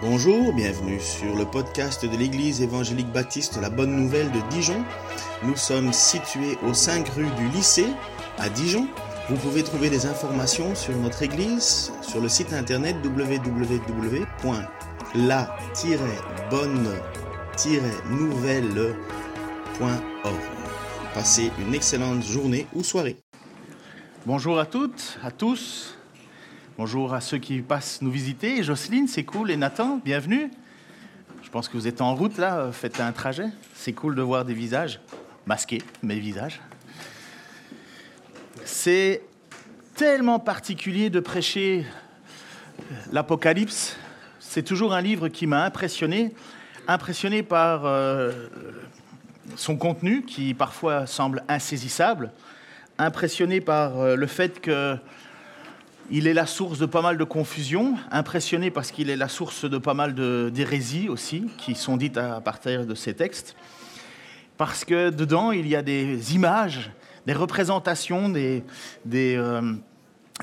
Bonjour, bienvenue sur le podcast de l'Église évangélique baptiste La Bonne Nouvelle de Dijon. Nous sommes situés aux 5 rues du lycée à Dijon. Vous pouvez trouver des informations sur notre Église sur le site internet www.la-bonne-nouvelle.org. Passez une excellente journée ou soirée. Bonjour à toutes, à tous. Bonjour à ceux qui passent nous visiter. Jocelyne, c'est cool. Et Nathan, bienvenue. Je pense que vous êtes en route là, faites un trajet. C'est cool de voir des visages masqués, mes visages. C'est tellement particulier de prêcher l'Apocalypse. C'est toujours un livre qui m'a impressionné, impressionné par euh, son contenu qui parfois semble insaisissable, impressionné par euh, le fait que il est la source de pas mal de confusion, impressionné parce qu'il est la source de pas mal d'hérésies aussi, qui sont dites à partir de ces textes. Parce que dedans, il y a des images, des représentations, des, des, euh,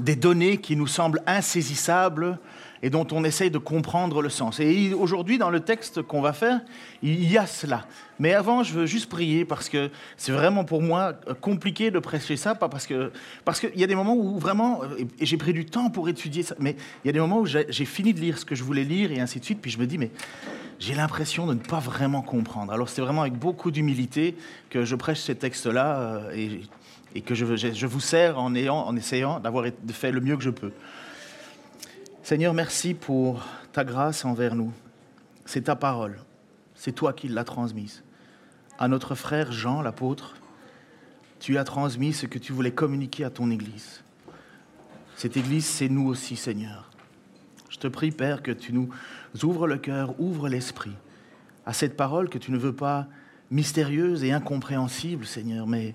des données qui nous semblent insaisissables, et dont on essaye de comprendre le sens. Et aujourd'hui, dans le texte qu'on va faire, il y a cela. Mais avant, je veux juste prier parce que c'est vraiment pour moi compliqué de prêcher ça, pas parce que parce qu'il y a des moments où vraiment, et j'ai pris du temps pour étudier ça, mais il y a des moments où j'ai fini de lire ce que je voulais lire et ainsi de suite, puis je me dis mais j'ai l'impression de ne pas vraiment comprendre. Alors c'est vraiment avec beaucoup d'humilité que je prêche ces textes-là euh, et, et, que je, je, vous sers en, ayant, en essayant d'avoir fait le mieux que je peux. Seigneur, merci pour ta grâce envers nous. C'est ta parole. C'est toi qui l'as transmise. À notre frère Jean, l'apôtre, tu as transmis ce que tu voulais communiquer à ton Église. Cette Église, c'est nous aussi, Seigneur. Je te prie, Père, que tu nous ouvres le cœur, ouvres l'esprit à cette parole que tu ne veux pas mystérieuse et incompréhensible, Seigneur, mais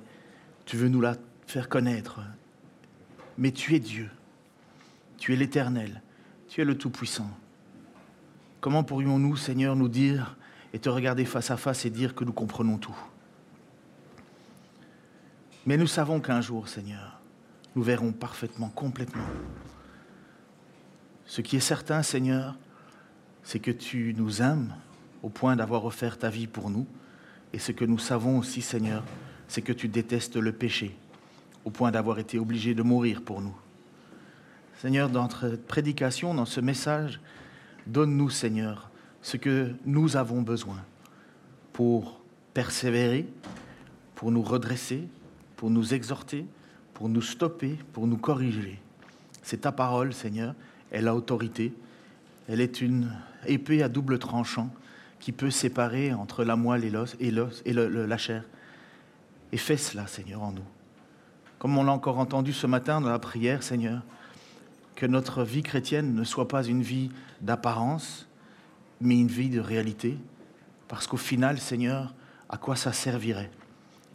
tu veux nous la faire connaître. Mais tu es Dieu, tu es l'Éternel, tu es le Tout-Puissant. Comment pourrions-nous, Seigneur, nous dire et te regarder face à face et dire que nous comprenons tout? Mais nous savons qu'un jour, Seigneur, nous verrons parfaitement, complètement. Ce qui est certain, Seigneur, c'est que tu nous aimes au point d'avoir offert ta vie pour nous. Et ce que nous savons aussi, Seigneur, c'est que tu détestes le péché au point d'avoir été obligé de mourir pour nous. Seigneur, dans notre prédication, dans ce message, donne-nous, Seigneur, ce que nous avons besoin pour persévérer, pour nous redresser, pour nous exhorter, pour nous stopper, pour nous corriger. C'est ta parole, Seigneur, elle a autorité, elle est une épée à double tranchant qui peut séparer entre la moelle et, l'os, et, l'os, et la chair. Et fais cela, Seigneur, en nous. Comme on l'a encore entendu ce matin dans la prière, Seigneur, que notre vie chrétienne ne soit pas une vie d'apparence, mais une vie de réalité. Parce qu'au final, Seigneur, à quoi ça servirait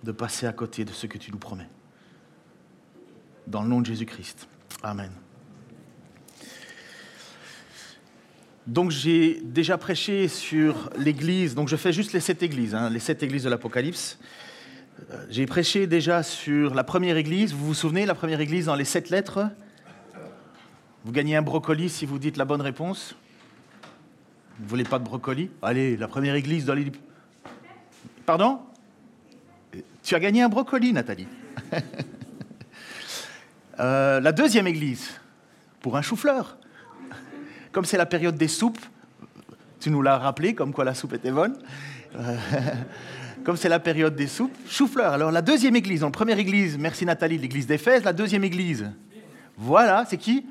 de passer à côté de ce que tu nous promets? Dans le nom de Jésus-Christ. Amen. Donc j'ai déjà prêché sur l'Église, donc je fais juste les sept églises, hein, les sept églises de l'Apocalypse. Euh, j'ai prêché déjà sur la première Église, vous vous souvenez, la première Église dans les sept lettres? Vous gagnez un brocoli si vous dites la bonne réponse. Vous voulez pas de brocoli? Allez, la première église dans les... Pardon? Tu as gagné un brocoli, Nathalie. Euh, la deuxième église, pour un chou-fleur. Comme c'est la période des soupes, tu nous l'as rappelé, comme quoi la soupe était bonne. Euh, comme c'est la période des soupes, chou-fleur. Alors la deuxième église, en première église, merci Nathalie, l'église d'Éphèse. La deuxième église, voilà, c'est qui?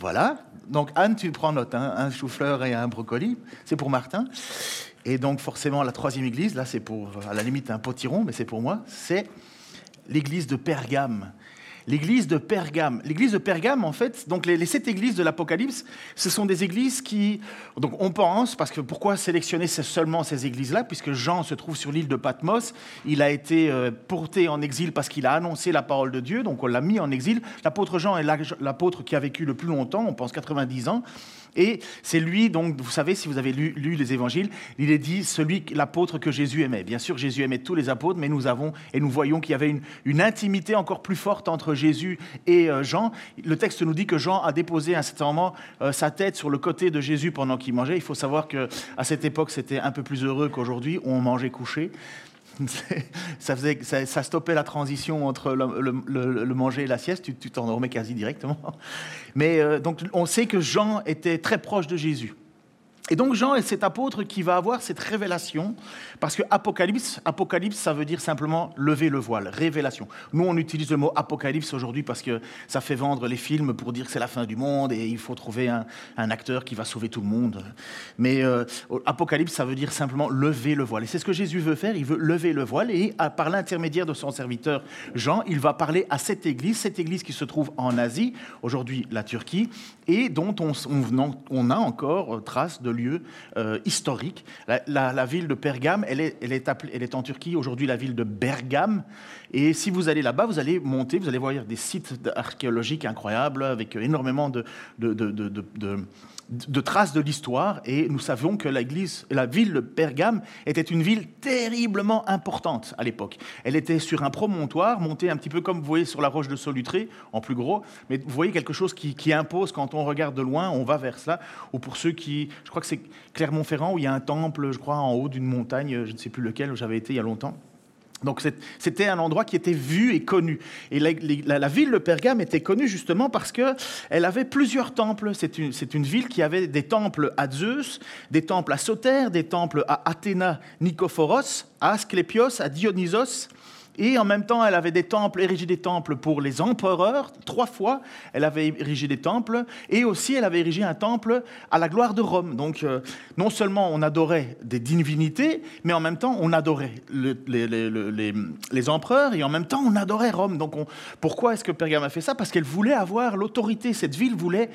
Voilà. Donc Anne, tu prends note, hein. un chou-fleur et un brocoli, c'est pour Martin. Et donc forcément la troisième église, là c'est pour, à la limite un potiron, mais c'est pour moi, c'est l'église de Pergame l'église de Pergame. L'église de Pergame, en fait, donc les, sept églises de l'Apocalypse, ce sont des églises qui, donc on pense, parce que pourquoi sélectionner seulement ces églises-là, puisque Jean se trouve sur l'île de Patmos, il a été euh, porté en exil parce qu'il a annoncé la parole de Dieu, donc on l'a mis en exil. L'apôtre Jean est l'apôtre qui a vécu le plus longtemps, on pense 90 ans. Et c'est lui, donc, vous savez, si vous avez lu, les évangiles, il est dit celui, l'apôtre que Jésus aimait. Bien sûr, Jésus aimait tous les apôtres, mais nous avons et nous voyons qu'il y avait une, intimité encore plus forte entre Jésus et Jean. Le texte nous dit que Jean a déposé à un certain moment sa tête sur le côté de Jésus pendant qu'il mangeait. Il faut savoir qu'à cette époque, c'était un peu plus heureux qu'aujourd'hui, on mangeait couché. ça, faisait, ça, stoppait la transition entre le, manger et la sieste, tu t'endormais quasi directement. Mais donc on sait que Jean était très proche de Jésus. Et donc Jean est cet apôtre qui va avoir cette révélation, parce que apocalypse, apocalypse, ça veut dire simplement lever le voile, révélation. Nous, on utilise le mot apocalypse aujourd'hui parce que ça fait vendre les films pour dire que c'est la fin du monde et il faut trouver un, acteur qui va sauver tout le monde. Mais euh, apocalypse, ça veut dire simplement lever le voile. Et c'est ce que Jésus veut faire, il veut lever le voile et par l'intermédiaire de son serviteur Jean, il va parler à cette église, cette église qui se trouve en Asie, aujourd'hui la Turquie, et dont on, a encore euh, trace de lieu euh, historique. La, ville de Pergame, elle est, elle est, appelée, elle est en Turquie, aujourd'hui la ville de Bergame. Et si vous allez là-bas, vous allez monter, vous allez voir des sites archéologiques incroyables avec énormément de, de, de, de de traces de l'histoire et nous savions que la ville de Pergame était une ville terriblement importante à l'époque. Elle était sur un promontoire monté un petit peu comme vous voyez sur la roche de Solutré, en plus gros, mais vous voyez quelque chose qui, qui impose quand on regarde de loin, on va vers cela. Ou pour ceux qui, je crois que c'est Clermont-Ferrand où il y a un temple, je crois, en haut d'une montagne, je ne sais plus lequel, où j'avais été il y a longtemps. Donc c'était un endroit qui était vu et connu. Et la, ville de Pergame était connue justement parce qu'elle avait plusieurs temples. C'est une, ville qui avait des temples à Zeus, des temples à Soter, des temples à Athéna Nikophoros, à Asclépios, à Dionysos, et en même temps, elle avait des temples, érigé des temples pour les empereurs. Trois fois, elle avait érigé des temples. Et aussi, elle avait érigé un temple à la gloire de Rome. Donc, euh, non seulement on adorait des divinités, mais en même temps, on adorait les, empereurs et en même temps, on adorait Rome. Donc, pourquoi est-ce que Pergame a fait ça? Parce qu'elle voulait avoir l'autorité. Cette ville voulait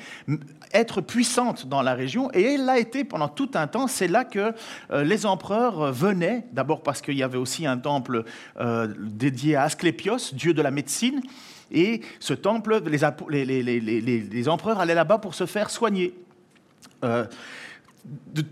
être puissante dans la région. Et elle l'a été pendant tout un temps. C'est là que euh, les empereurs venaient. D'abord parce qu'il y avait aussi un temple. Euh, dédié à Asclépios, dieu de la médecine. Et ce temple, les, empereurs allaient là-bas pour se faire soigner. Euh,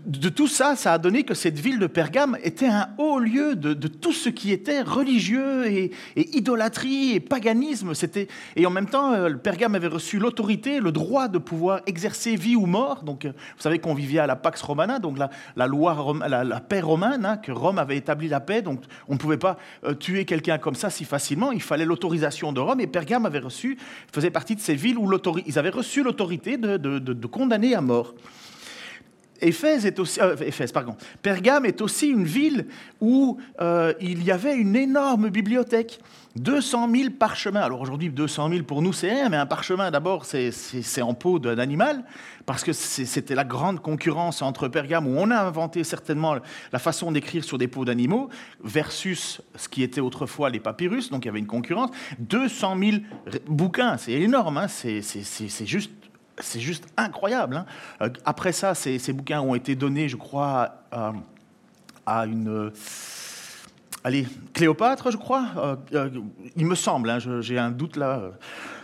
de, tout ça, ça a donné que cette ville de Pergame était un haut lieu de, tout ce qui était religieux et, idolâtrie et paganisme. C'était et en même temps, euh, Pergame avait reçu l'autorité, le droit de pouvoir exercer vie ou mort. Donc, euh, vous savez qu'on vivait à la Pax Romana, donc la, loi, la, paix romaine, hein, que Rome avait établi la paix. Donc, on ne pouvait pas euh, tuer quelqu'un comme ça si facilement. Il fallait l'autorisation de Rome. Et Pergame avait reçu, faisait partie de ces villes où ils avaient reçu l'autorité de condamner à mort. Éphèse est aussi, euh, pardon, Pergame est aussi une ville où euh, il y avait une énorme bibliothèque, 200 000 parchemins. Alors aujourd'hui, 200 000 pour nous, c'est rien, mais un parchemin, d'abord, c'est en peau d'un animal, parce que c'était la grande concurrence entre Pergame, où on a inventé certainement la façon d'écrire sur des peaux d'animaux, versus ce qui était autrefois les papyrus, donc il y avait une concurrence. 200 000 bouquins, c'est énorme, hein, c'est juste c'est juste incroyable. Hein. Euh, après ça, ces, bouquins ont été donnés, je crois, à, une... Euh, allez, Cléopâtre, je crois. Euh, il me semble, hein, j'ai un doute là.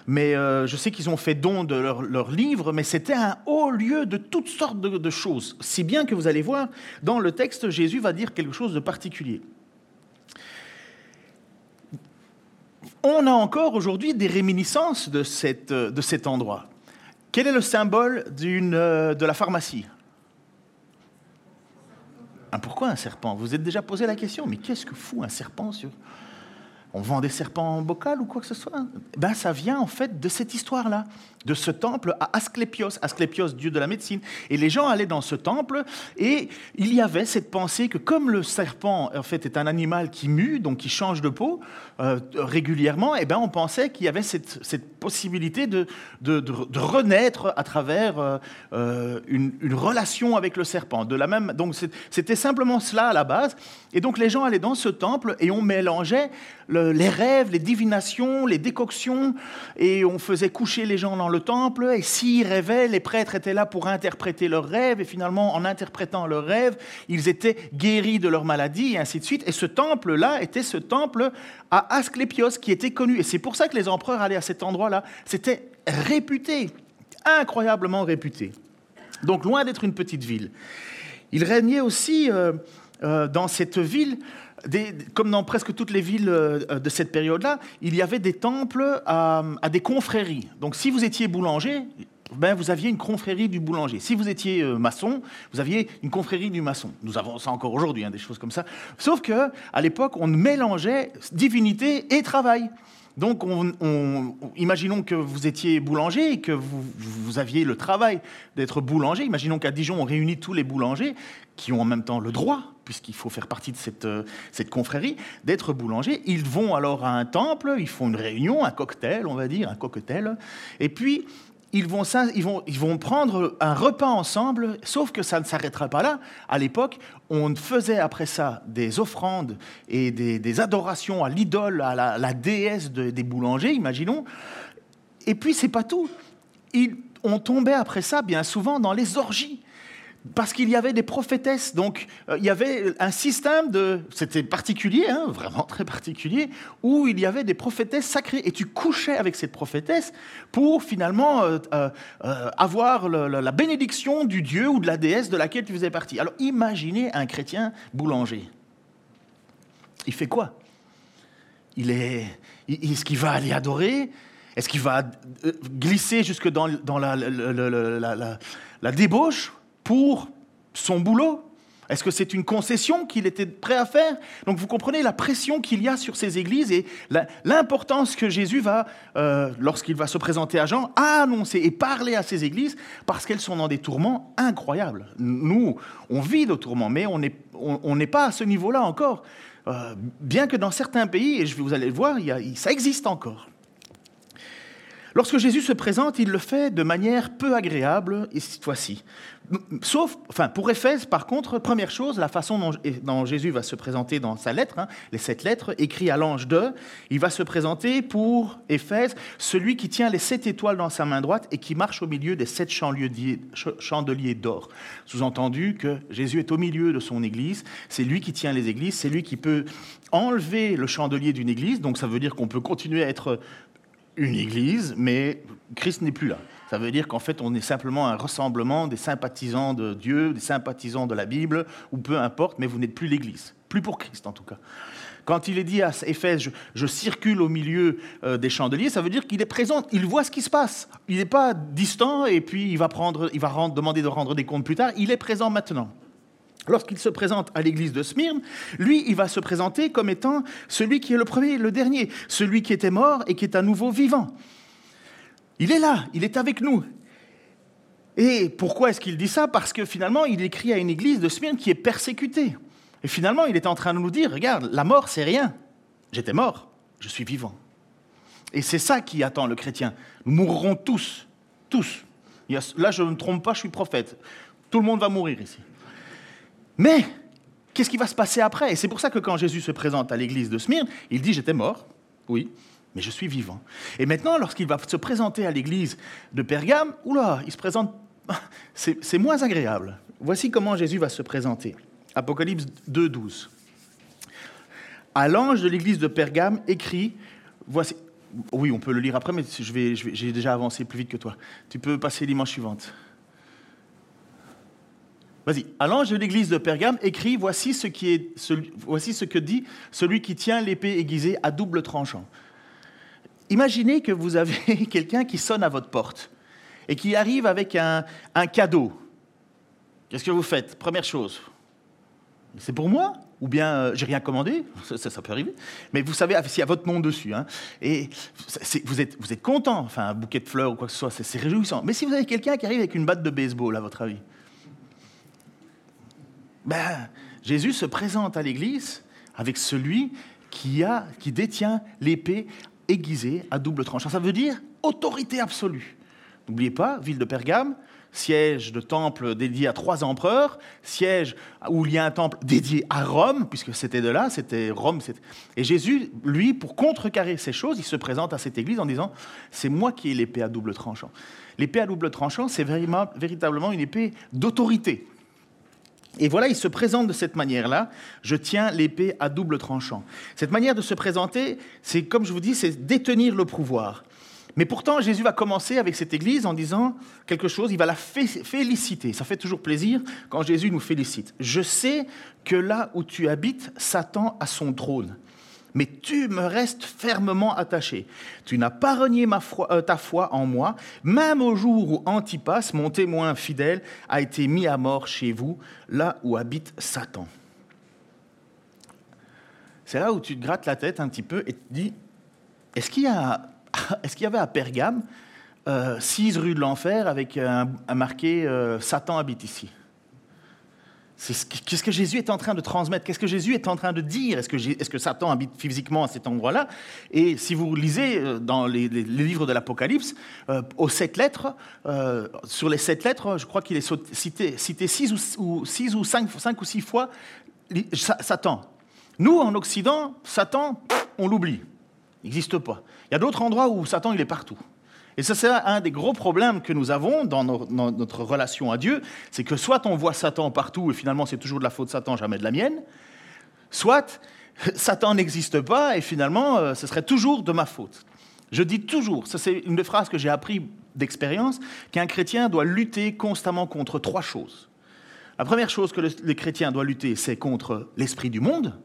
Mais je sais qu'ils ont fait don de leurs leur livres, mais c'était un haut lieu de toutes sortes de, choses. Si bien que vous allez voir, dans le texte, Jésus va dire quelque chose de particulier. On a encore aujourd'hui des réminiscences de cet endroit. Quel est le symbole euh, de la pharmacie? Ah, Pourquoi un serpent? Vous vous êtes déjà posé la question, mais qu'est-ce que fout un serpent sur... On vend des serpents en bocal ou quoi que ce soit ben, Ça vient en fait de cette histoire-là de ce temple à Asclépios, Asclépios, dieu de la médecine. Et les gens allaient dans ce temple et il y avait cette pensée que comme le serpent en fait est un animal qui mue, donc qui change de peau euh, régulièrement, et eh ben on pensait qu'il y avait cette, possibilité de, de, renaître à travers euh, euh, une, relation avec le serpent. De la même, donc c'était simplement cela à la base. Et donc les gens allaient dans ce temple et on mélangeait les rêves, les divinations, les décoctions et on faisait coucher les gens dans le temple, et s'ils rêvaient, les prêtres étaient là pour interpréter leurs rêves, et finalement, en interprétant leurs rêves, ils étaient guéris de leur maladie, et ainsi de suite. Et ce temple-là était ce temple à Asclépios, qui était connu. Et c'est pour ça que les empereurs allaient à cet endroit-là. C'était réputé, incroyablement réputé. Donc, loin d'être une petite ville. Il régnait aussi... Euh, euh, dans cette ville, comme dans presque toutes les villes euh, de cette période-là, il y avait des temples à, des confréries. Donc si vous étiez boulanger, ben, vous aviez une confrérie du boulanger. Si vous étiez euh, maçon, vous aviez une confrérie du maçon. Nous avons ça encore aujourd'hui, hein, des choses comme ça. Sauf que à l'époque, on mélangeait divinité et travail. Donc, imaginons que vous étiez boulanger et que vous, aviez le travail d'être boulanger. Imaginons qu'à Dijon, on réunit tous les boulangers qui ont en même temps le droit, puisqu'il faut faire partie de cette, euh, cette confrérie, d'être boulanger. Ils vont alors à un temple, ils font une réunion, un cocktail, on va dire, un cocktail. Et puis, ils vont, ils, vont, ils vont prendre un repas ensemble, sauf que ça ne s'arrêtera pas là. À l'époque, on faisait après ça des offrandes et des, adorations à l'idole, à la, déesse des boulangers, imaginons. Et puis, c'est pas tout. Ils, on tombait après ça bien souvent dans les orgies parce qu'il y avait des prophétesses. Donc, euh, il y avait un système de. C'était particulier, hein, vraiment très particulier, où il y avait des prophétesses sacrées. Et tu couchais avec cette prophétesse pour finalement euh, euh, avoir la bénédiction du dieu ou de la déesse de laquelle tu faisais partie. Alors, imaginez un chrétien boulanger. Il fait quoi? Il est, Est-ce qu'il va aller adorer? Est-ce qu'il va glisser jusque dans, la débauche? Pour son boulot? Est-ce que c'est une concession qu'il était prêt à faire? Donc vous comprenez la pression qu'il y a sur ces églises et l'importance que Jésus va, euh, lorsqu'il va se présenter à Jean, annoncer et parler à ces églises parce qu'elles sont dans des tourments incroyables. Nous, on vit de tourments, mais on n'est pas à ce niveau-là encore. Euh, bien que dans certains pays, et vous allez le voir, ça existe encore. Lorsque Jésus se présente, il le fait de manière peu agréable, et cette fois-ci. Sauf, enfin, pour Éphèse, par contre, première chose, la façon dont, Jésus va se présenter dans sa lettre, hein, les sept lettres, écrites à l'ange de, il va se présenter pour Éphèse, celui qui tient les sept étoiles dans sa main droite et qui marche au milieu des sept chandeliers d'or. Sous-entendu que Jésus est au milieu de son église, c'est lui qui tient les églises, c'est lui qui peut enlever le chandelier d'une église, donc ça veut dire qu'on peut continuer à être une église, mais Christ n'est plus là. Ça veut dire qu'en fait, on est simplement un rassemblement des sympathisants de Dieu, des sympathisants de la Bible, ou peu importe, mais vous n'êtes plus l'église. Plus pour Christ, en tout cas. Quand il est dit à Éphèse, je, circule au milieu euh, des chandeliers, ça veut dire qu'il est présent, il voit ce qui se passe. Il n'est pas distant et puis il va, prendre, il va demander de rendre des comptes plus tard. Il est présent maintenant. Lorsqu'il se présente à l'église de Smyrne, lui, il va se présenter comme étant celui qui est le premier le dernier, celui qui était mort et qui est à nouveau vivant. Il est là, il est avec nous. Et pourquoi est-ce qu'il dit ça? Parce que finalement, il écrit à une église de Smyrne qui est persécutée. Et finalement, il est en train de nous dire, regarde, la mort, c'est rien. J'étais mort, je suis vivant. Et c'est ça qui attend le chrétien. Nous mourrons tous, tous. Là, je ne me trompe pas, je suis prophète. Tout le monde va mourir ici. Mais qu'est-ce qui va se passer après? Et c'est pour ça que quand Jésus se présente à l'église de Smyrne, il dit J'étais mort, oui, mais je suis vivant. Et maintenant, lorsqu'il va se présenter à l'église de Pergame, oula, il se présente. C'est moins agréable. Voici comment Jésus va se présenter. Apocalypse 2, 12. À l'ange de l'église de Pergame, écrit Voici. Oui, on peut le lire après, mais j'ai vais, j'ai déjà avancé plus vite que toi. Tu peux passer l'image suivante. Vas-y. L'ange de l'église de Pergame, écrit voici ce, que dit celui qui tient l'épée aiguisée à double tranchant. Imaginez que vous avez quelqu'un qui sonne à votre porte et qui arrive avec un, cadeau. Qu'est-ce que vous faites? Première chose. C'est pour moi? Ou bien euh, j'ai rien commandé? Ça, peut arriver. Mais vous savez, s'il y a votre nom dessus. Hein, et vous êtes, vous êtes content. Enfin, un bouquet de fleurs ou quoi que ce soit, c'est réjouissant. Mais si vous avez quelqu'un qui arrive avec une batte de baseball, à votre avis? Ben, Jésus se présente à l'Église avec celui qui, a, qui détient l'épée aiguisée à double tranchant. Ça veut dire autorité absolue. N'oubliez pas, ville de Pergame, siège de temple dédié à trois empereurs, siège où il y a un temple dédié à Rome, puisque c'était de là, c'était Rome. Et Jésus, lui, pour contrecarrer ces choses, il se présente à cette église en disant C'est moi qui ai l'épée à double tranchant. L'épée à double tranchant, c'est véritablement une épée d'autorité. Et voilà, il se présente de cette manière-là. Je tiens l'épée à double tranchant. Cette manière de se présenter, c'est comme je vous dis, c'est détenir le pouvoir. Mais pourtant, Jésus va commencer avec cette église en disant quelque chose, il va la féliciter. Ça fait toujours plaisir quand Jésus nous félicite. Je sais que là où tu habites, Satan a son trône, mais tu me restes fermement attaché. Tu n'as pas renié euh, ta foi en moi, même au jour où Antipas, mon témoin fidèle, a été mis à mort chez vous, là où habite Satan. C'est là où tu te grattes la tête un petit peu et te dis, est-ce qu'il y a avait à Pergame euh, six rues de l'enfer avec un, marqué euh, Satan habite ici? Qu'est-ce que Jésus est en train de transmettre? Qu'est-ce que Jésus est en train de dire? Est-ce que, Satan habite physiquement à cet endroit-là? Et si vous lisez euh, dans les, livres de l'Apocalypse, aux sept lettres, sur les sept lettres, je crois qu'il est cité, cité six, ou, six ou cinq, cinq ou six fois Satan. Nous, en Occident, Satan, on l'oublie. Il n'existe pas. Il y a d'autres endroits où Satan, il est partout. Et ça, c'est un des gros problèmes que nous avons dans, notre relation à Dieu, c'est que soit on voit Satan partout et finalement c'est toujours de la faute de Satan, jamais de la mienne, soit Satan n'existe pas et finalement euh, ce serait toujours de ma faute. Je dis toujours, ça c'est une des phrases que j'ai appris d'expérience, qu'un chrétien doit lutter constamment contre trois choses. La première chose que le chrétien doit lutter, c'est contre l'esprit du monde,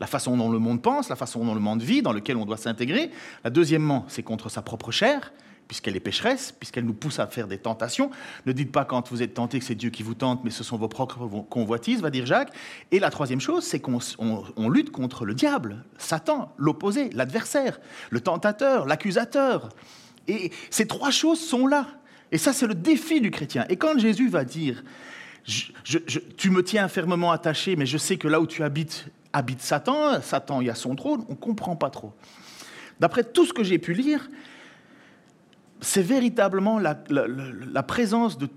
la façon dont le monde pense, la façon dont le monde vit, dans lequel on doit s'intégrer. La deuxièmement, c'est contre sa propre chair, puisqu'elle est pécheresse, puisqu'elle nous pousse à faire des tentations. Ne dites pas quand vous êtes tenté que c'est Dieu qui vous tente, mais ce sont vos propres convoitises, va dire Jacques. Et la troisième chose, c'est qu'on lutte contre le diable, Satan, l'opposé, l'adversaire, le tentateur, l'accusateur. Et ces trois choses sont là. Et ça, c'est le défi du chrétien. Et quand Jésus va dire, tu me tiens fermement attaché, mais je sais que là où tu habites, habite Satan, Satan y a son trône, on ne comprend pas trop. D'après tout ce que j'ai pu lire, c'est véritablement la, présence de,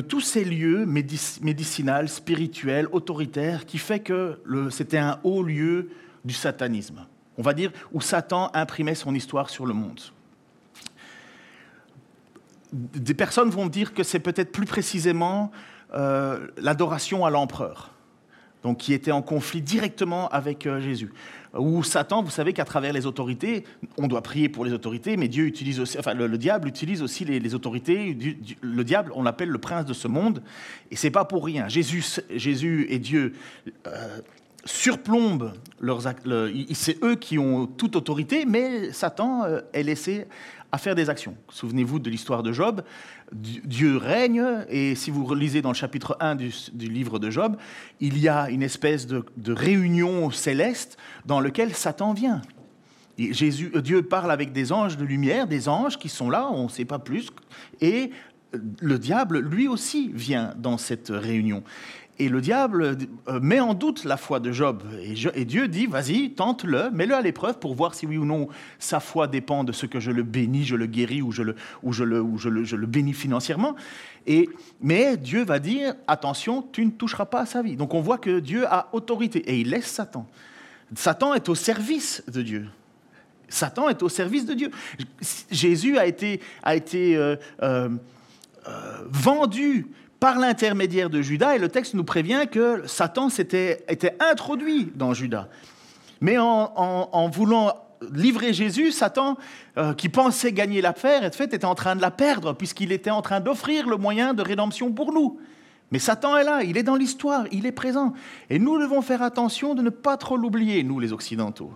tous ces lieux médicinaux, spirituels, autoritaires, qui fait que c'était un haut lieu du satanisme. On va dire où Satan imprimait son histoire sur le monde. Des personnes vont dire que c'est peut-être plus précisément euh, l'adoration à l'empereur donc qui était en conflit directement avec euh, Jésus. Ou Satan, vous savez qu'à travers les autorités, on doit prier pour les autorités, mais Dieu utilise enfin le, diable utilise aussi les, autorités. le diable, on l'appelle le prince de ce monde, et c'est pas pour rien. Jésus, Jésus et Dieu euh, surplombent leurs, c'est eux qui ont toute autorité, mais Satan euh, est laissé à faire des actions. Souvenez-vous de l'histoire de Job. Dieu règne, et si vous relisez dans le chapitre 1 du, livre de Job, il y a une espèce de, réunion céleste dans laquelle Satan vient. Et Jésus, euh, Dieu parle avec des anges de lumière, des anges qui sont là, on ne sait pas plus, et le diable, lui aussi, vient dans cette réunion. Et le diable euh, met en doute la foi de Job. Et, Dieu dit, vas-y, tente-le, mets-le à l'épreuve pour voir si oui ou non sa foi dépend de ce que je le bénis, je le guéris ou je le, ou je le, ou je le, je le bénis financièrement. Et, mais Dieu va dire, attention, tu ne toucheras pas à sa vie. Donc on voit que Dieu a autorité et il laisse Satan. Satan est au service de Dieu. Satan est au service de Dieu. Jésus a été, a été euh, euh, vendu par l'intermédiaire de Judas, et le texte nous prévient que Satan s'était, était introduit dans Judas. Mais en, voulant livrer Jésus, Satan, euh, qui pensait gagner l'affaire, en fait, était en train de la perdre, puisqu'il était en train d'offrir le moyen de rédemption pour nous. Mais Satan est là, il est dans l'histoire, il est présent. Et nous devons faire attention de ne pas trop l'oublier, nous les Occidentaux.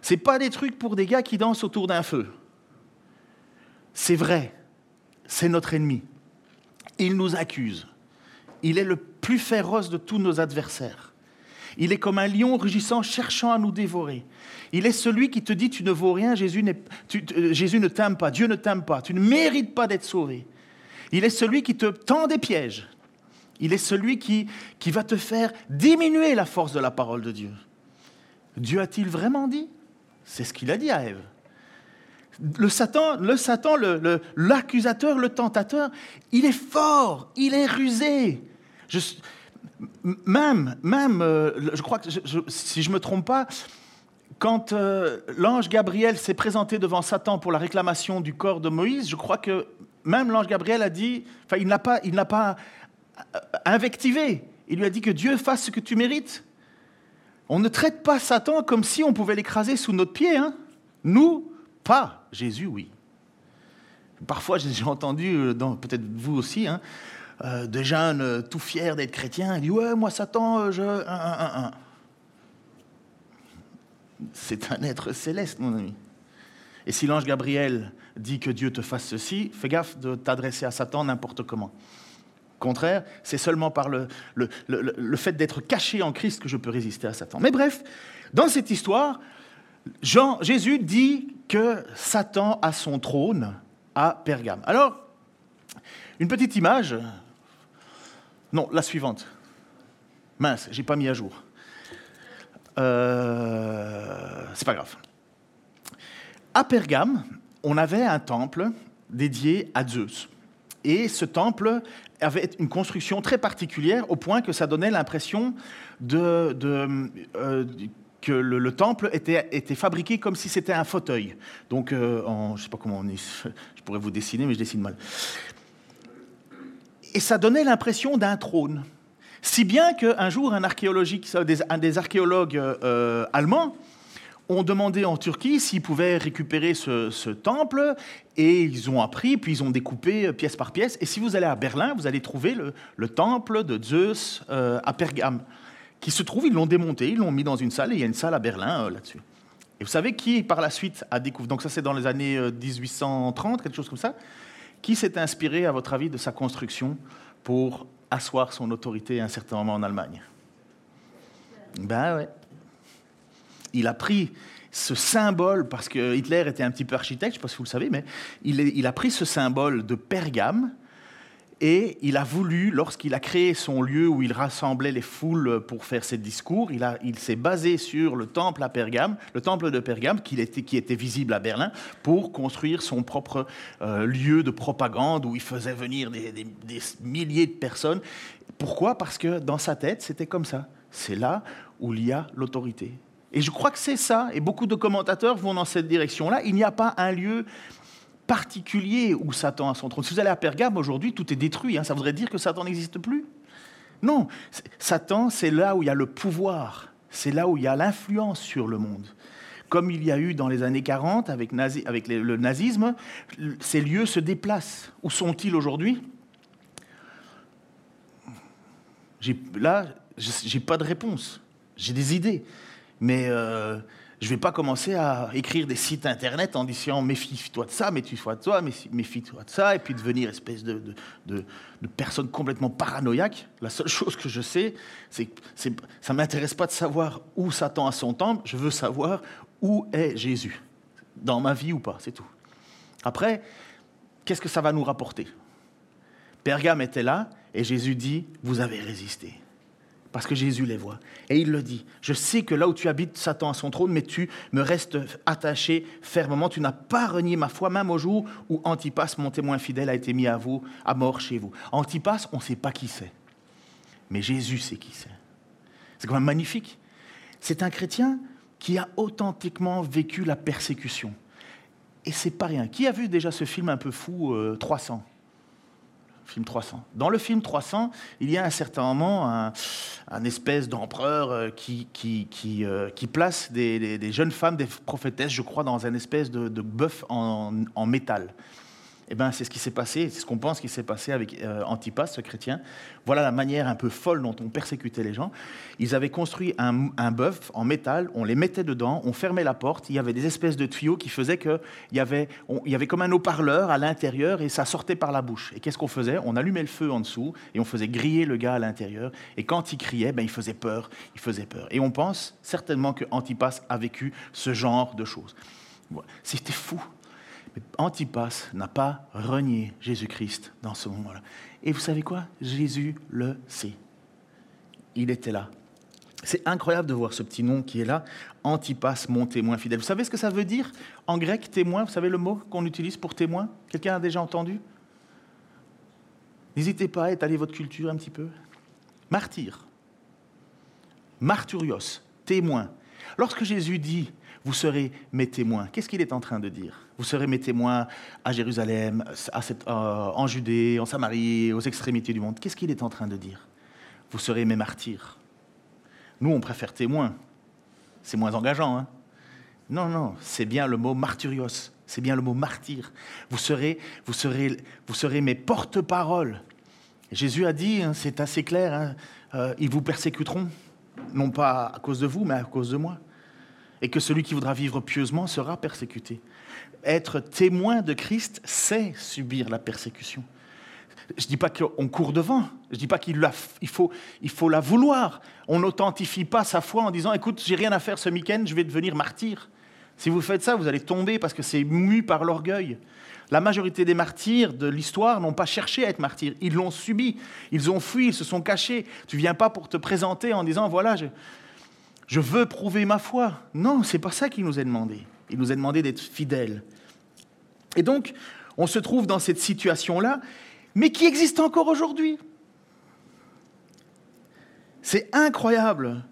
Ce n'est pas des trucs pour des gars qui dansent autour d'un feu. C'est vrai, c'est notre ennemi. Il nous accuse. Il est le plus féroce de tous nos adversaires. Il est comme un lion rugissant, cherchant à nous dévorer. Il est celui qui te dit tu ne vaux rien, Jésus, euh, Jésus ne t'aime pas, Dieu ne t'aime pas, tu ne mérites pas d'être sauvé. Il est celui qui te tend des pièges. Il est celui qui, qui va te faire diminuer la force de la parole de Dieu. Dieu a-t-il vraiment dit? C'est ce qu'il a dit à Ève le Satan, le Satan, l'accusateur, le, tentateur, il est fort, il est rusé. même, même, euh, je crois que si je me trompe pas, quand euh, l'ange Gabriel s'est présenté devant Satan pour la réclamation du corps de Moïse, je crois que même l'ange Gabriel a dit, enfin, il n'a pas, il n'a pas euh, invectivé. Il lui a dit que Dieu fasse ce que tu mérites. On ne traite pas Satan comme si on pouvait l'écraser sous notre pied. Hein Nous, pas. Jésus, oui. Parfois, j'ai entendu, euh, peut-être vous aussi, hein, euh, des jeunes euh, tout fiers d'être chrétiens, ils disent Ouais, moi, Satan, je. C'est un être céleste, mon ami. Et si l'ange Gabriel dit que Dieu te fasse ceci, fais gaffe de t'adresser à Satan n'importe comment. Au contraire, c'est seulement par le, le, fait d'être caché en Christ que je peux résister à Satan. Mais bref, dans cette histoire, Jean, Jésus dit que Satan a son trône à Pergame. Alors, une petite image. Non, la suivante. Mince, j'ai pas mis à jour. Euh, c'est pas grave. À Pergame, on avait un temple dédié à Zeus. Et ce temple avait une construction très particulière au point que ça donnait l'impression de, euh, que le, temple était, fabriqué comme si c'était un fauteuil. Donc, euh, je ne sais pas comment on est, je pourrais vous dessiner, mais je dessine mal. Et ça donnait l'impression d'un trône. Si bien qu'un jour, un, un des archéologues euh, allemands ont demandé en Turquie s'ils pouvaient récupérer ce, temple, et ils ont appris, puis ils ont découpé euh, pièce par pièce. Et si vous allez à Berlin, vous allez trouver le, temple de Zeus à Pergame, qui se trouve, ils l'ont démonté, ils l'ont mis dans une salle, et il y a une salle à Berlin euh, là-dessus. Et vous savez qui, par la suite, a découvert, donc ça c'est dans les années 1830, quelque chose comme ça, qui s'est inspiré, à votre avis, de sa construction pour asseoir son autorité à un certain moment en Allemagne? Ben ouais il a pris ce symbole, parce que Hitler était un petit peu architecte, je ne sais pas si vous le savez, mais il, a pris ce symbole de Pergame et il a voulu, lorsqu'il a créé son lieu où il rassemblait les foules pour faire ses discours, il, s'est basé sur le temple à Pergame, le temple de Pergame, qui était, visible à Berlin, pour construire son propre euh, lieu de propagande où il faisait venir des milliers de personnes. Pourquoi? Parce que dans sa tête, c'était comme ça. C'est là où il y a l'autorité. Et je crois que c'est ça, et beaucoup de commentateurs vont dans cette direction-là. Il n'y a pas un lieu particulier où Satan a son trône. Si vous allez à Pergame aujourd'hui, tout est détruit. Hein. Ça voudrait dire que Satan n'existe plus Non, Satan, c'est là où il y a le pouvoir, c'est là où il y a l'influence sur le monde. Comme il y a eu dans les années 40 avec, le nazisme, ces lieux se déplacent. Où sont-ils aujourd'hui? Là, j'ai pas de réponse. J'ai des idées mais euh, je ne vais pas commencer à écrire des sites internet en disant méfie-toi de ça, méfie-toi de toi, méfie-toi de ça, et puis devenir espèce de, personne complètement paranoïaque. La seule chose que je sais, c'est que ça ne m'intéresse pas de savoir où Satan a son temple, je veux savoir où est Jésus, dans ma vie ou pas, c'est tout. Après, qu'est-ce que ça va nous rapporter? Pergame était là, et Jésus dit, vous avez résisté parce que Jésus les voit. Et il le dit, je sais que là où tu habites, Satan a son trône, mais tu me restes attaché fermement, tu n'as pas renié ma foi, même au jour où Antipas, mon témoin fidèle, a été mis à vous, à mort chez vous. Antipas, on ne sait pas qui c'est, mais Jésus sait qui c'est. C'est quand même magnifique. C'est un chrétien qui a authentiquement vécu la persécution. Et c'est pas rien. Qui a vu déjà ce film un peu fou, 300 euh, film 300. Dans le film 300, il y a un certain moment un, espèce d'empereur euh, euh, qui place des, jeunes femmes, des prophétesses, je crois, dans un espèce de, bœuf en métal. Eh ben, c'est ce qui s'est passé, c'est ce qu'on pense qui s'est passé avec euh, Antipas, ce chrétien. Voilà la manière un peu folle dont on persécutait les gens. Ils avaient construit un, bœuf en métal, on les mettait dedans, on fermait la porte, il y avait des espèces de tuyaux qui faisaient qu'il y, avait, il y avait comme un haut-parleur à l'intérieur et ça sortait par la bouche. Et qu'est-ce qu'on faisait? On allumait le feu en dessous et on faisait griller le gars à l'intérieur. Et quand il criait, ben, il faisait peur, il faisait peur. Et on pense certainement que Antipas a vécu ce genre de choses. C'était fou. Antipas n'a pas renié Jésus-Christ dans ce moment-là. Et vous savez quoi? Jésus le sait. Il était là. C'est incroyable de voir ce petit nom qui est là, Antipas, mon témoin fidèle. Vous savez ce que ça veut dire? En grec, témoin Vous savez le mot qu'on utilise pour témoin? Quelqu'un a déjà entendu? N'hésitez pas à étaler votre culture un petit peu. Martyr. Marturios, témoin. Lorsque Jésus dit vous serez mes témoins. Qu'est-ce qu'il est en train de dire? Vous serez mes témoins à Jérusalem, euh, en Judée, en Samarie, aux extrémités du monde. Qu'est-ce qu'il est en train de dire? Vous serez mes martyrs. Nous, on préfère témoins. C'est moins engageant. Hein Non, non, c'est bien le mot martyrios, c'est bien le mot martyr. Vous serez, vous serez, vous serez mes porte-paroles. Jésus a dit, hein, c'est assez clair, hein, euh, ils vous persécuteront, non pas à cause de vous, mais à cause de moi. Et que celui qui voudra vivre pieusement sera persécuté. Être témoin de Christ, c'est subir la persécution. Je ne dis pas qu'on court devant, je ne dis pas qu'il faut, la vouloir. On n'authentifie pas sa foi en disant, écoute, j'ai rien à faire ce week-end, je vais devenir martyr. Si vous faites ça, vous allez tomber parce que c'est mu par l'orgueil. La majorité des martyrs de l'histoire n'ont pas cherché à être martyrs, ils l'ont subi, ils ont fui, ils se sont cachés. Tu viens pas pour te présenter en disant voilà, je, veux prouver ma foi. Non, c'est pas ça qu'il nous a demandé. Il nous a demandé d'être fidèles. Et donc, on se trouve dans cette situation-là, mais qui existe encore aujourd'hui. C'est incroyable.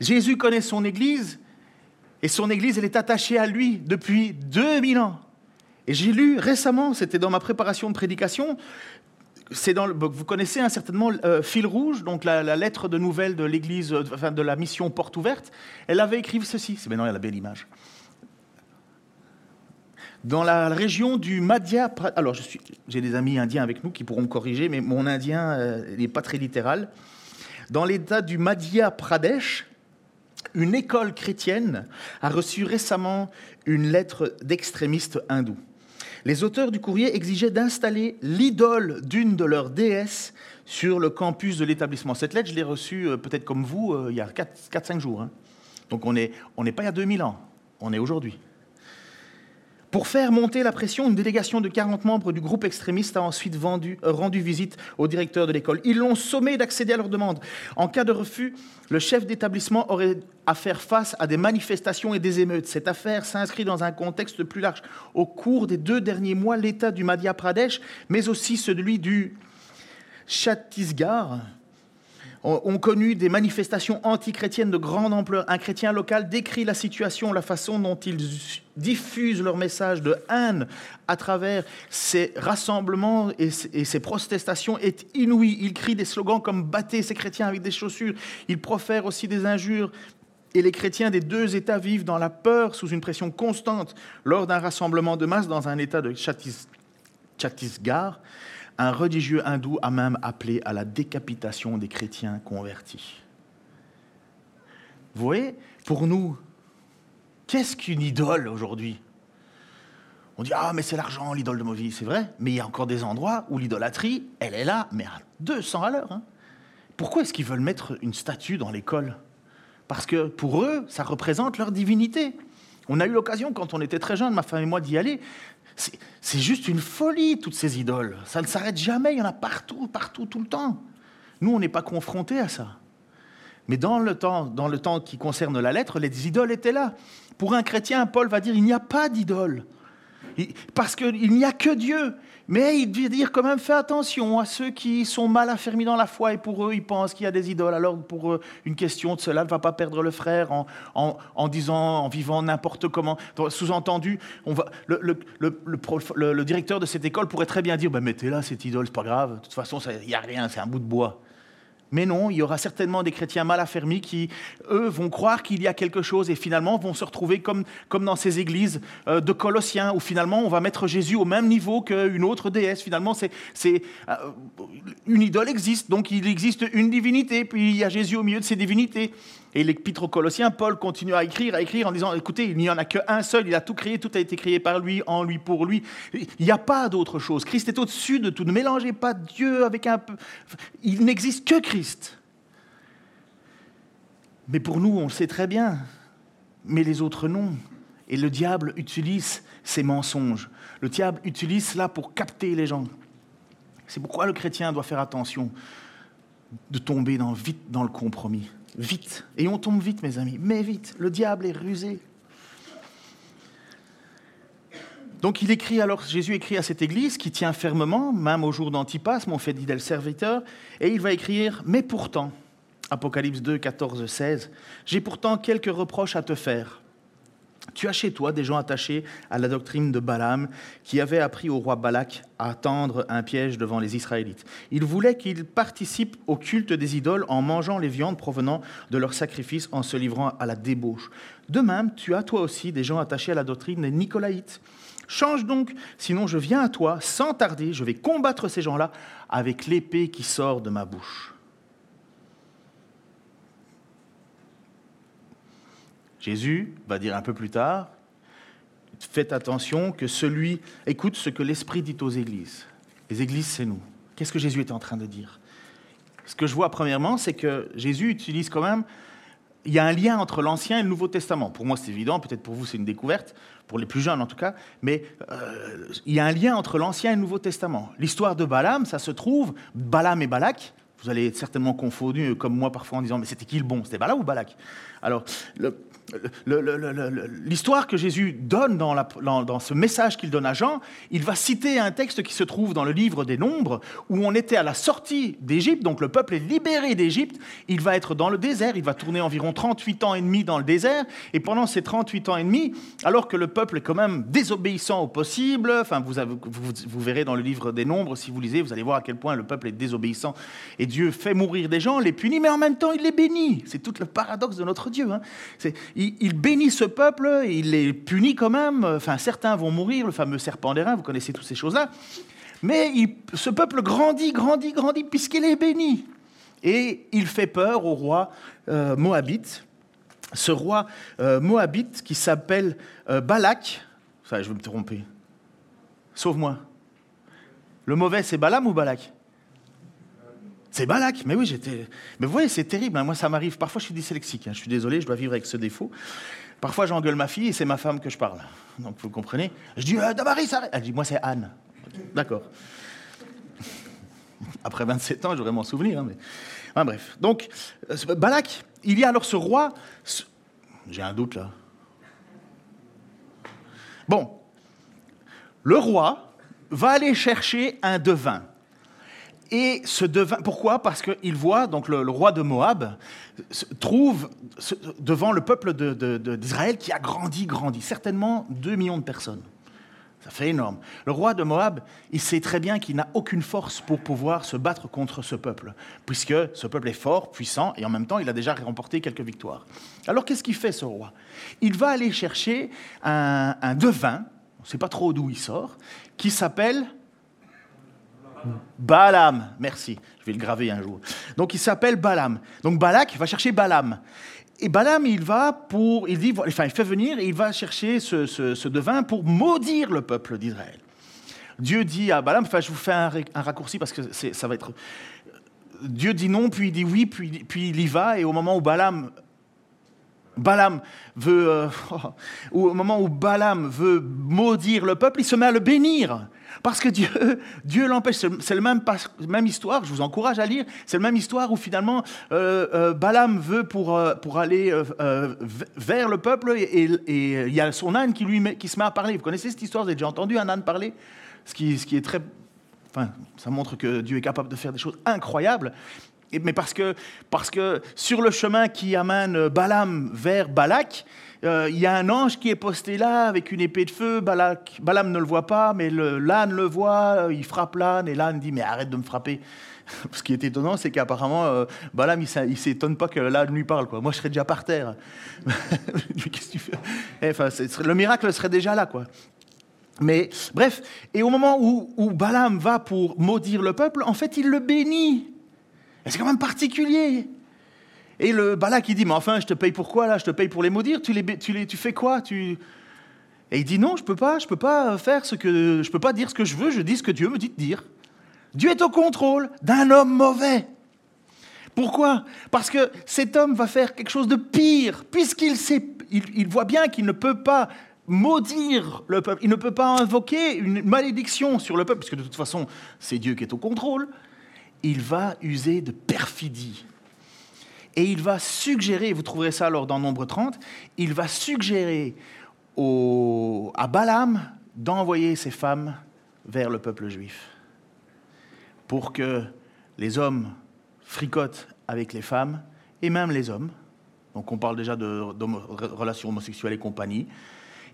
Jésus connaît son Église, et son Église, elle est attachée à lui depuis 2000 ans. Et j'ai lu récemment, c'était dans ma préparation de prédication, c'est dans, vous connaissez certainement euh, Fil Rouge, donc la, lettre de nouvelles de l'Église, de la mission Porte Ouverte. Elle avait écrit ceci, c'est maintenant la belle image. Dans la région du Madhya alors j'ai des amis indiens avec nous qui pourront me corriger, mais mon indien euh, n'est pas très littéral. Dans l'état du Madhya Pradesh, une école chrétienne a reçu récemment une lettre d'extrémistes hindous. Les auteurs du courrier exigeaient d'installer l'idole d'une de leurs déesses sur le campus de l'établissement. Cette lettre, je l'ai reçue euh, peut-être comme vous euh, il y a 4-5 jours. Hein. Donc on n'est pas il y a 2000 ans, on est aujourd'hui. Pour faire monter la pression, une délégation de 40 membres du groupe extrémiste a ensuite euh, rendu visite au directeur de l'école. Ils l'ont sommé d'accéder à leur demande. En cas de refus, le chef d'établissement aurait à faire face à des manifestations et des émeutes. Cette affaire s'inscrit dans un contexte plus large. Au cours des deux derniers mois, l'État du Madhya Pradesh, mais aussi celui du Chhattisgarh, ont connu des manifestations antichrétiennes de grande ampleur. Un chrétien local décrit la situation, la façon dont ils diffusent leur message de haine à travers ces rassemblements et ces protestations est inouï. Ils crient des slogans comme Battez ces chrétiens avec des chaussures. Ils profèrent aussi des injures. Et les chrétiens des deux États vivent dans la peur, sous une pression constante, lors d'un rassemblement de masse dans un État de Chhattisgarh. Un religieux hindou a même appelé à la décapitation des chrétiens convertis. Vous voyez, pour nous, qu'est-ce qu'une idole aujourd'hui? On dit Ah, mais c'est l'argent, l'idole de ma vie, c'est vrai, mais il y a encore des endroits où l'idolâtrie, elle est là, mais à 200 à l'heure. Hein. Pourquoi est-ce qu'ils veulent mettre une statue dans l'école? Parce que pour eux, ça représente leur divinité. On a eu l'occasion, quand on était très jeunes, ma femme et moi, d'y aller. C'est juste une folie, toutes ces idoles. Ça ne s'arrête jamais, il y en a partout, partout, tout le temps. Nous, on n'est pas confrontés à ça. Mais dans le, temps, dans le temps qui concerne la lettre, les idoles étaient là. Pour un chrétien, Paul va dire, il n'y a pas d'idole. Parce qu'il n'y a que Dieu. Mais il veut dire quand même, fais attention à ceux qui sont mal affermis dans la foi et pour eux, ils pensent qu'il y a des idoles. Alors pour eux, une question de cela ne va pas perdre le frère en, en, disant, en vivant n'importe comment. Sous-entendu, va, le, le, le, directeur de cette école pourrait très bien dire, bah, mettez là cette idole, c'est pas grave. De toute façon, il n'y a rien, c'est un bout de bois. Mais non, il y aura certainement des chrétiens mal affermis qui, eux, vont croire qu'il y a quelque chose et finalement vont se retrouver comme, dans ces églises euh, de Colossiens, où finalement on va mettre Jésus au même niveau qu'une autre déesse. Finalement, c'est, c'est, euh, une idole existe, donc il existe une divinité, puis il y a Jésus au milieu de ces divinités. Et l'épître aux Colossiens, Paul continue à écrire, à écrire en disant, écoutez, il n'y en a qu'un seul, il a tout créé, tout a été créé par lui, en lui, pour lui. Il n'y a pas d'autre chose. Christ est au-dessus de tout. Ne mélangez pas Dieu avec un peu... Il n'existe que Christ. Mais pour nous, on le sait très bien. Mais les autres, non. Et le diable utilise ces mensonges. Le diable utilise cela pour capter les gens. C'est pourquoi le chrétien doit faire attention de tomber dans, vite dans le compromis. Vite. Et on tombe vite, mes amis. Mais vite. Le diable est rusé. Donc il écrit alors, Jésus écrit à cette église qui tient fermement, même au jour d'Antipas, mon fidèle serviteur, et il va écrire Mais pourtant, Apocalypse 2, 14, 16, j'ai pourtant quelques reproches à te faire. Tu as chez toi des gens attachés à la doctrine de Balaam qui avaient appris au roi Balak à tendre un piège devant les Israélites. Ils voulaient qu'ils participent au culte des idoles en mangeant les viandes provenant de leurs sacrifices en se livrant à la débauche. De même, tu as toi aussi des gens attachés à la doctrine des Nicolaïtes. Change donc, sinon je viens à toi sans tarder, je vais combattre ces gens-là avec l'épée qui sort de ma bouche. Jésus va dire un peu plus tard, faites attention que celui écoute ce que l'Esprit dit aux églises. Les églises, c'est nous. Qu'est-ce que Jésus est en train de dire? Ce que je vois premièrement, c'est que Jésus utilise quand même, il y a un lien entre l'Ancien et le Nouveau Testament. Pour moi, c'est évident, peut-être pour vous, c'est une découverte, pour les plus jeunes en tout cas, mais euh, il y a un lien entre l'Ancien et le Nouveau Testament. L'histoire de Balaam, ça se trouve, Balaam et Balak, vous allez être certainement confondus, comme moi parfois, en disant, mais c'était qui le bon? C'était Balaam ou Balak? Alors, l'histoire que Jésus donne dans, ce message qu'il donne à Jean, il va citer un texte qui se trouve dans le livre des Nombres, où on était à la sortie d'Égypte, donc le peuple est libéré d'Égypte, il va être dans le désert, il va tourner environ 38 ans et demi dans le désert, et pendant ces 38 ans et demi, alors que le peuple est quand même désobéissant au possible, enfin vous verrez dans le livre des Nombres, si vous lisez, vous allez voir à quel point le peuple est désobéissant, et Dieu fait mourir des gens, les punit, mais en même temps il les bénit. C'est tout le paradoxe de notre Dieu. Hein. Il, bénit ce peuple, il les punit quand même. Enfin, certains vont mourir, le fameux serpent d'airain, vous connaissez toutes ces choses-là. Mais ce peuple grandit, grandit, grandit, puisqu'il est béni. Et il fait peur au roi euh, moabite, ce roi euh, moabite qui s'appelle euh, Balak. Ça, je vais me tromper. Sauve-moi. Le mauvais, c'est Balaam ou Balak? C'est Balak, mais oui, j'étais. Mais vous voyez, c'est terrible. Hein. Moi, ça m'arrive. Parfois, je suis dyslexique. Hein. Je suis désolé, je dois vivre avec ce défaut. Parfois, j'engueule ma fille et c'est ma femme que je parle. Donc, vous comprenez Je dis euh, Damaris, arrête Elle dit Moi, c'est Anne. D'accord. Après 27 ans, j'aurais m'en souvenir. Hein, mais... bref. Donc, euh, Balak, il y a alors ce roi. J'ai un doute là. Bon. Le roi va aller chercher un devin. Et ce devin, pourquoi? Parce qu'il voit, donc le, roi de Moab trouve devant le peuple d'Israël qui a grandi, grandi, certainement 2 millions de personnes. Ça fait énorme. Le roi de Moab, il sait très bien qu'il n'a aucune force pour pouvoir se battre contre ce peuple, puisque ce peuple est fort, puissant, et en même temps, il a déjà remporté quelques victoires. Alors qu'est-ce qu'il fait, ce roi? Il va aller chercher un, un devin, on ne sait pas trop d'où il sort, qui s'appelle Balaam, merci, je vais le graver un jour. Donc il s'appelle Balaam. Donc Balak va chercher Balaam. Et Balaam, il va pour, il dit, enfin, il fait venir il va chercher ce, devin pour maudire le peuple d'Israël. Dieu dit à Balaam, enfin, je vous fais un, raccourci parce que ça va être. Dieu dit non, puis il dit oui, puis, puis il y va, et au moment où Balaam Balaam veut, euh, au moment où Balaam veut maudire le peuple, il se met à le bénir. Parce que Dieu, Dieu l'empêche. C'est la même, histoire, je vous encourage à lire, c'est la même histoire où finalement euh, euh, Balaam veut pour, euh, pour aller vers le peuple et, il y a son âne qui, lui qui se met à parler. Vous connaissez cette histoire? Vous avez déjà entendu un âne parler? Ce qui, ce qui est très... Enfin, ça montre que Dieu est capable de faire des choses incroyables. Mais parce que, parce que sur le chemin qui amène Balaam vers Balak, euh, il y a un ange qui est posté là avec une épée de feu. Balak, Balaam ne le voit pas, mais l'âne le, voit. Il frappe l'âne et l'âne dit Mais arrête de me frapper. Ce qui est étonnant, c'est qu'apparemment, euh, Balaam, il ne s'étonne pas que l'âne lui parle. Moi, je serais déjà par terre. Qu'est-ce que tu fais? Eh, Le miracle serait déjà là. Mais bref, et au moment où, où Balaam va pour maudire le peuple, en fait, il le bénit. C'est quand même particulier. Et le Balak, il dit, mais enfin, je te paye pour quoi là? Je te paye pour les maudire Tu, les, tu, les, tu fais quoi? Tu... Et il dit, non, je peux pas, je peux pas faire ce que, je peux pas dire ce que je veux, je dis ce que Dieu me dit de dire. Dieu est au contrôle d'un homme mauvais. Pourquoi? Parce que cet homme va faire quelque chose de pire, puisqu'il sait, il voit bien qu'il ne peut pas maudire le peuple, il ne peut pas invoquer une malédiction sur le peuple, puisque de toute façon, c'est Dieu qui est au contrôle. Il va user de perfidie. Et il va suggérer, vous trouverez ça alors dans Nombre 30, il va suggérer à Balaam d'envoyer ses femmes vers le peuple juif pour que les hommes fricotent avec les femmes et même les hommes. Donc on parle déjà de, relations homosexuelles et compagnie.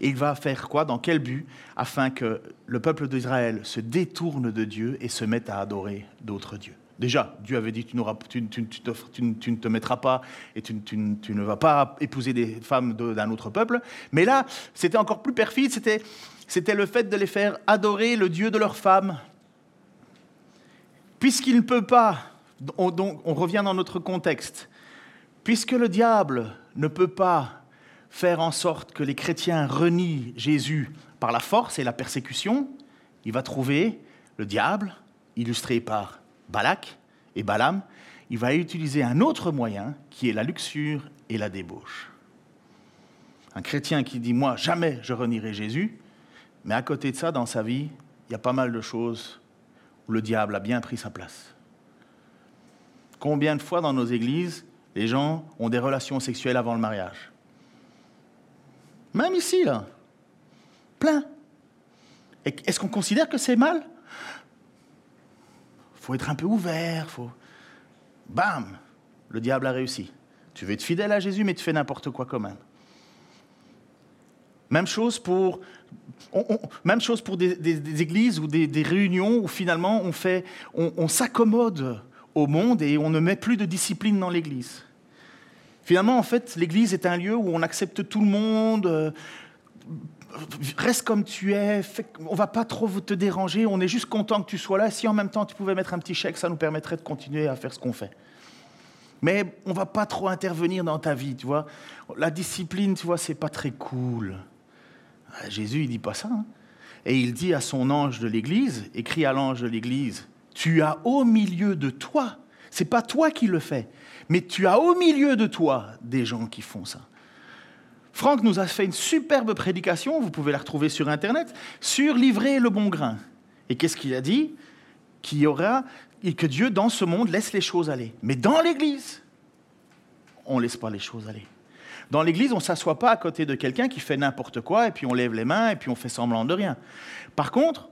Et il va faire quoi Dans quel but Afin que le peuple d'Israël se détourne de Dieu et se mette à adorer d'autres dieux? Déjà, Dieu avait dit tu, tu, ne te mettras pas et tu, ne vas pas épouser des femmes d'un autre peuple. Mais là, c'était encore plus perfide, c'était le fait de les faire adorer le Dieu de leur femme. Puisqu'il ne peut pas, on, donc, on revient dans notre contexte, puisque le diable ne peut pas faire en sorte que les chrétiens renient Jésus par la force et la persécution, il va trouver le diable, illustré par Balak et Balaam, il va utiliser un autre moyen qui est la luxure et la débauche. Un chrétien qui dit Moi, jamais je renierai Jésus, mais à côté de ça, dans sa vie, il y a pas mal de choses où le diable a bien pris sa place. Combien de fois dans nos églises, les gens ont des relations sexuelles avant le mariage? Même ici, là. Plein. Est-ce qu'on considère que c'est mal? Faut être un peu ouvert, faut... Bam Le diable a réussi. Tu veux être fidèle à Jésus, mais tu fais n'importe quoi quand même. Même chose pour, même chose pour des, églises ou des, réunions où finalement on, fait, on s'accommode au monde et on ne met plus de discipline dans l'église. Finalement, en fait, l'église est un lieu où on accepte tout le monde, euh, reste comme tu es, on va pas trop te déranger, on est juste content que tu sois là. Si en même temps tu pouvais mettre un petit chèque, ça nous permettrait de continuer à faire ce qu'on fait. Mais on va pas trop intervenir dans ta vie, tu vois. La discipline, tu vois, c'est pas très cool. Ah, Jésus, il dit pas ça. Hein. Et il dit à son ange de l'Église, écrit à l'ange de l'Église, tu as au milieu de toi, c'est pas toi qui le fais, mais tu as au milieu de toi des gens qui font ça. Franck nous a fait une superbe prédication, vous pouvez la retrouver sur Internet, sur livrer le bon grain. Et qu'est-ce qu'il a dit? Qu'il y aura, et que Dieu, dans ce monde, laisse les choses aller. Mais dans l'Église, on ne laisse pas les choses aller. Dans l'Église, on ne s'assoit pas à côté de quelqu'un qui fait n'importe quoi, et puis on lève les mains, et puis on fait semblant de rien. Par contre,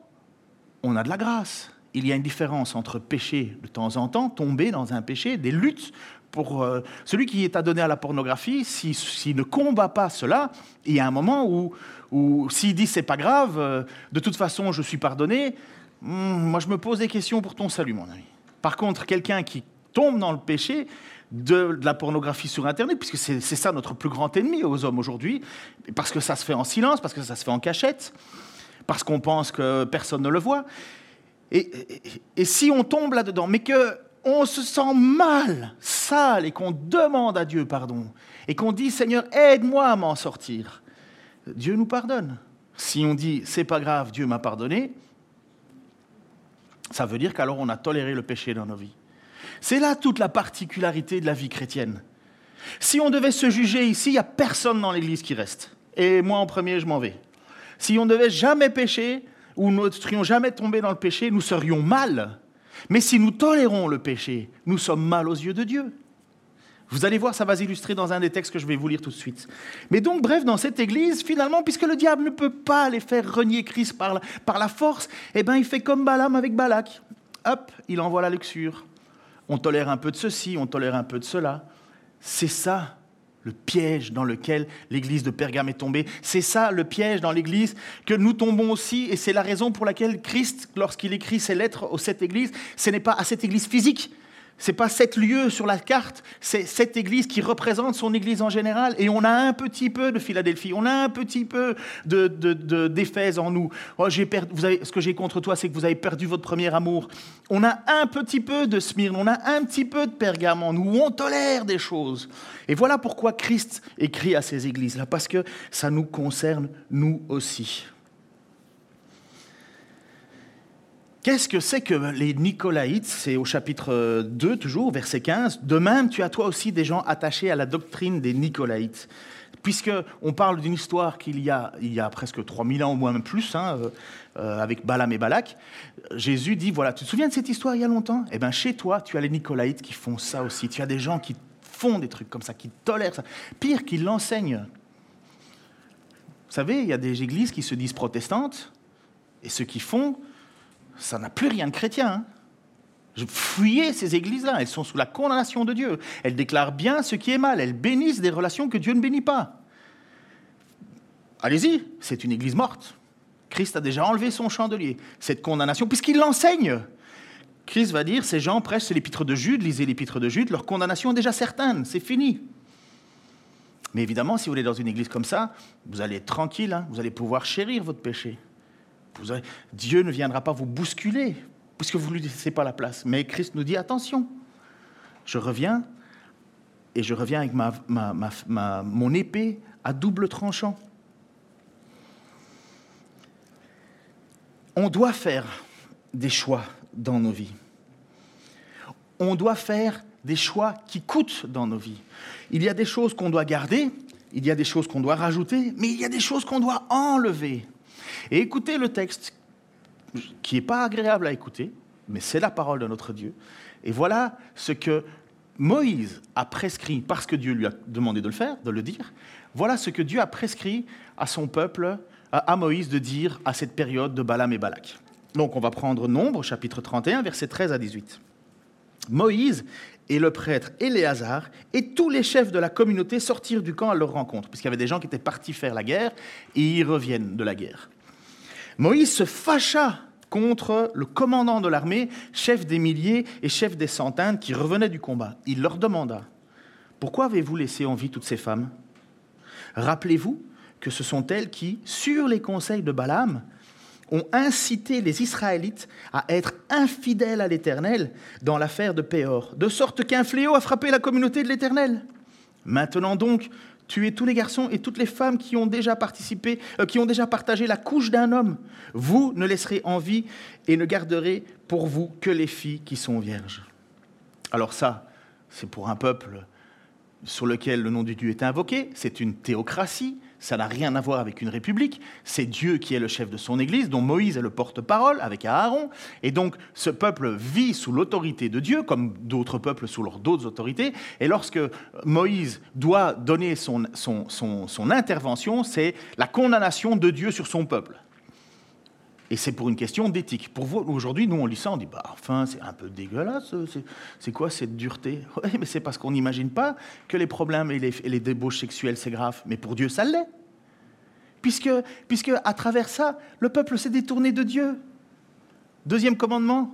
on a de la grâce. Il y a une différence entre pécher de temps en temps, tomber dans un péché, des luttes pour euh, celui qui est adonné à la pornographie, s'il ne combat pas cela, il y a un moment où, où s'il dit c'est pas grave, euh, de toute façon je suis pardonné, hmm, moi je me pose des questions pour ton salut, mon ami. Par contre, quelqu'un qui tombe dans le péché de, la pornographie sur Internet, puisque c'est ça notre plus grand ennemi aux hommes aujourd'hui, parce que ça se fait en silence, parce que ça se fait en cachette, parce qu'on pense que personne ne le voit. Et si on tombe là-dedans, mais que on se sent mal, sale, et qu'on demande à Dieu pardon, et qu'on dit Seigneur, aide-moi à m'en sortir, Dieu nous pardonne. Si on dit c'est pas grave, Dieu m'a pardonné, ça veut dire qu'alors on a toléré le péché dans nos vies. C'est là toute la particularité de la vie chrétienne. Si on devait se juger ici, il n'y a personne dans l'Église qui reste. Et moi en premier, je m'en vais. Si on devait jamais pécher, ou nous ne serions jamais tombés dans le péché, nous serions mal mais si nous tolérons le péché, nous sommes mal aux yeux de Dieu. Vous allez voir, ça va s'illustrer dans un des textes que je vais vous lire tout de suite. Mais donc, bref, dans cette église, finalement, puisque le diable ne peut pas les faire renier Christ par la, par la force, eh bien, il fait comme Balaam avec Balak. Hop, il envoie la luxure. On tolère un peu de ceci, on tolère un peu de cela. C'est ça le piège dans lequel l'église de Pergame est tombée. C'est ça le piège dans l'église que nous tombons aussi, et c'est la raison pour laquelle Christ, lorsqu'il écrit ses lettres aux sept églises, ce n'est pas à cette église physique, c'est pas sept lieux sur la carte, c'est cette église qui représente son église en général. Et on a un petit peu de Philadelphie, on a un petit peu d'Éphèse de, en nous. Oh, ce que j'ai contre toi, c'est que vous avez perdu votre premier amour. On a un petit peu de Smyrne, on a un petit peu de Pergame en nous, on tolère des choses. Et voilà pourquoi Christ écrit à ces églises-là, parce que ça nous concerne nous aussi. Qu'est-ce que c'est que les Nicolaïtes? C'est au chapitre 2, toujours, verset 15. De même, tu as toi aussi des gens attachés à la doctrine des Nicolaïtes. Puisqu'on parle d'une histoire qu'il y a, il y a presque 3000 ans, au moins même plus, hein, euh, euh, avec Balaam et Balak, Jésus dit, voilà, tu te souviens de cette histoire il y a longtemps? Eh bien, chez toi, tu as les Nicolaïtes qui font ça aussi. Tu as des gens qui font des trucs comme ça, qui tolèrent ça. Pire, qui l'enseignent. Vous savez, il y a des églises qui se disent protestantes, et ceux qui font, ça n'a plus rien de chrétien. Hein. Fuyais ces églises-là, elles sont sous la condamnation de Dieu. Elles déclarent bien ce qui est mal, elles bénissent des relations que Dieu ne bénit pas. allez-y, c'est une église morte. Christ a déjà enlevé son chandelier. Cette condamnation, puisqu'il l'enseigne, Christ va dire, ces gens prêchent, c'est l'épître de Jude, lisez l'épître de Jude, leur condamnation est déjà certaine, c'est fini. Mais évidemment, si vous allez dans une église comme ça, vous allez être tranquille, hein, vous allez pouvoir chérir votre péché. Dieu ne viendra pas vous bousculer, puisque vous ne lui laissez pas la place. Mais Christ nous dit, attention, je reviens, et je reviens avec mon épée à double tranchant. On doit faire des choix dans nos vies. On doit faire des choix qui coûtent dans nos vies. Il y a des choses qu'on doit garder, il y a des choses qu'on doit rajouter, mais il y a des choses qu'on doit enlever. Et écoutez le texte, qui n'est pas agréable à écouter, mais c'est la parole de notre Dieu. Et voilà ce que Moïse a prescrit, parce que Dieu lui a demandé de le faire, de le dire, voilà ce que Dieu a prescrit à son peuple, à Moïse de dire à cette période de Balaam et Balak. Donc on va prendre Nombre, chapitre 31, versets 13 à 18. Moïse et le prêtre Éléazar et tous les chefs de la communauté sortirent du camp à leur rencontre, puisqu'il y avait des gens qui étaient partis faire la guerre et ils reviennent de la guerre. Moïse se fâcha contre le commandant de l'armée, chef des milliers et chef des centaines qui revenaient du combat. Il leur demanda Pourquoi avez-vous laissé en vie toutes ces femmes? Rappelez-vous que ce sont elles qui, sur les conseils de Balaam, ont incité les Israélites à être infidèles à l'Éternel dans l'affaire de Péor, de sorte qu'un fléau a frappé la communauté de l'Éternel. Maintenant donc, tuez tous les garçons et toutes les femmes qui ont déjà participé, euh, qui ont déjà partagé la couche d'un homme. Vous ne laisserez en vie et ne garderez pour vous que les filles qui sont vierges. Alors ça, c'est pour un peuple sur lequel le nom du Dieu est invoqué, c'est une théocratie, ça n'a rien à voir avec une république. C'est Dieu qui est le chef de son Église, dont Moïse est le porte-parole avec Aaron. Et donc, ce peuple vit sous l'autorité de Dieu, comme d'autres peuples sous leurs d'autres autorités. Et lorsque Moïse doit donner son, son intervention, c'est la condamnation de Dieu sur son peuple. Et c'est pour une question d'éthique. Pour vous, aujourd'hui, nous, on lit ça, on dit, bah, enfin, c'est un peu dégueulasse, c'est quoi cette dureté? Oui, mais c'est parce qu'on n'imagine pas que les problèmes et les, les débauches sexuelles, c'est grave. Mais pour Dieu, ça l'est. Puisque, puisque, à travers ça, le peuple s'est détourné de Dieu. Deuxième commandement,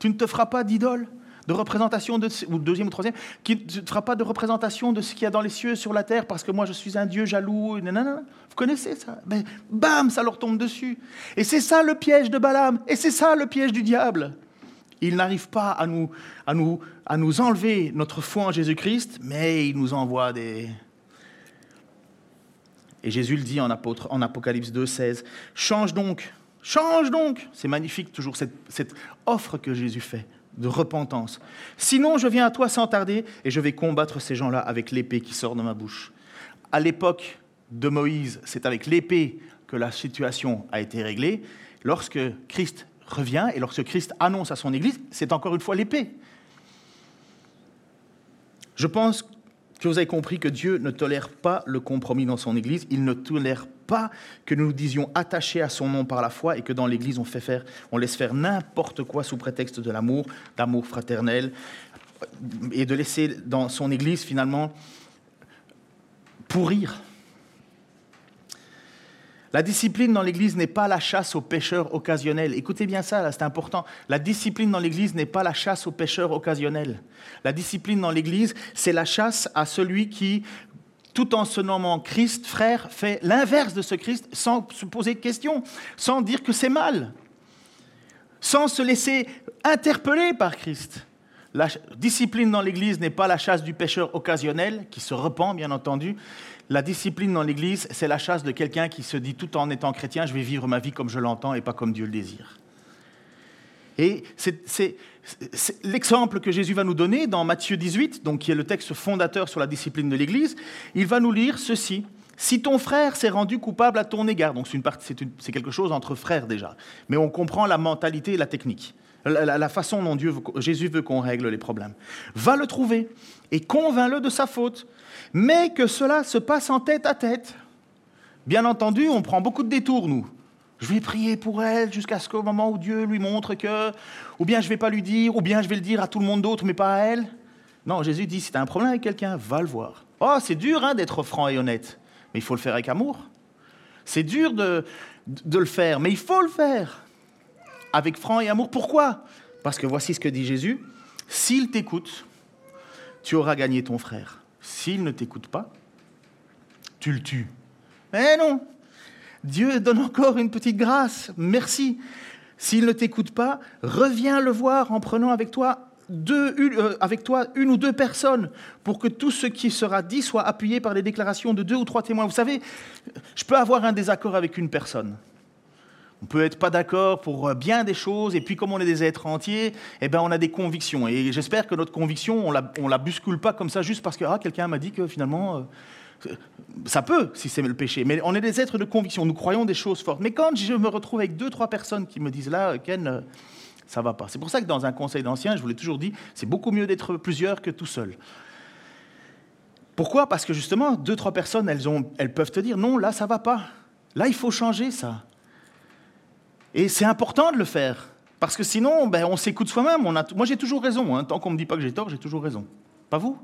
tu ne te feras pas d'idole de représentation, de, ou deuxième ou troisième, qui ne fera pas de représentation de ce qu'il y a dans les cieux, sur la terre, parce que moi je suis un Dieu jaloux. Vous connaissez ça? Mais bam, ça leur tombe dessus. Et c'est ça le piège de Balaam, et c'est ça le piège du diable. Il n'arrive pas à nous, à, nous, à nous enlever notre foi en Jésus-Christ, mais il nous envoie des... Et Jésus le dit en, Apocalypse 2, 16, change donc, change donc. C'est magnifique toujours cette offre que Jésus fait de repentance. Sinon, je viens à toi sans tarder et je vais combattre ces gens-là avec l'épée qui sort de ma bouche. À l'époque de Moïse, c'est avec l'épée que la situation a été réglée. Lorsque Christ revient et lorsque Christ annonce à son Église, c'est encore une fois l'épée. Je pense que vous avez compris que Dieu ne tolère pas le compromis dans son Église, il ne tolère pas que nous nous disions attachés à son nom par la foi et que dans l'Église on, fait faire, on laisse faire n'importe quoi sous prétexte de l'amour, d'amour fraternel, et de laisser dans son Église finalement pourrir la discipline dans l'Église n'est pas la chasse aux pêcheurs occasionnels. Écoutez bien ça, c'est important. La discipline dans l'Église n'est pas la chasse aux pêcheurs occasionnels. La discipline dans l'Église, c'est la chasse à celui qui, tout en se nommant Christ, frère, fait l'inverse de ce Christ sans se poser de questions, sans dire que c'est mal, sans se laisser interpeller par Christ. La discipline dans l'Église n'est pas la chasse du pêcheur occasionnel, qui se repent, bien entendu, la discipline dans l'Église, c'est la chasse de quelqu'un qui se dit tout en étant chrétien, je vais vivre ma vie comme je l'entends et pas comme Dieu le désire. Et c'est l'exemple que Jésus va nous donner dans Matthieu 18, donc qui est le texte fondateur sur la discipline de l'Église. Il va nous lire ceci. Si ton frère s'est rendu coupable à ton égard, donc c'est quelque chose entre frères déjà, mais on comprend la mentalité et la technique, la, façon dont Dieu Jésus veut qu'on règle les problèmes. Va le trouver et convainc-le de sa faute mais que cela se passe en tête à tête. Bien entendu, on prend beaucoup de détours, nous. Je vais prier pour elle jusqu'à ce qu'au moment où Dieu lui montre que, ou bien je ne vais pas lui dire, ou bien je vais le dire à tout le monde d'autre, mais pas à elle. Non, Jésus dit, si tu as un problème avec quelqu'un, va le voir. Oh, c'est dur hein, d'être franc et honnête, mais il faut le faire avec amour. C'est dur de, de le faire, mais il faut le faire avec franc et amour. Pourquoi? Parce que voici ce que dit Jésus. S'il t'écoute, tu auras gagné ton frère. S'il ne t'écoute pas, tu le tues. Mais non, Dieu donne encore une petite grâce. Merci. S'il ne t'écoute pas, reviens le voir en prenant avec toi, deux, une, euh, avec toi une ou deux personnes pour que tout ce qui sera dit soit appuyé par les déclarations de deux ou trois témoins. Vous savez, je peux avoir un désaccord avec une personne. On peut être pas d'accord pour euh, bien des choses, et puis comme on est des êtres entiers, eh ben on a des convictions. Et j'espère que notre conviction, on la, on la bouscule pas comme ça juste parce que ah, quelqu'un m'a dit que finalement, euh, ça peut si c'est le péché. Mais on est des êtres de conviction, nous croyons des choses fortes. Mais quand je me retrouve avec deux, trois personnes qui me disent là, Ken, euh, ça va pas. C'est pour ça que dans un conseil d'anciens, je vous l'ai toujours dit, c'est beaucoup mieux d'être plusieurs que tout seul. Pourquoi? Parce que justement, deux, trois personnes, elles, ont, elles peuvent te dire non, là, ça va pas. Là, il faut changer ça. Et c'est important de le faire. Parce que sinon, ben, on s'écoute soi-même. Moi, j'ai toujours raison. Hein. Tant qu'on ne me dit pas que j'ai tort, j'ai toujours raison. Pas vous?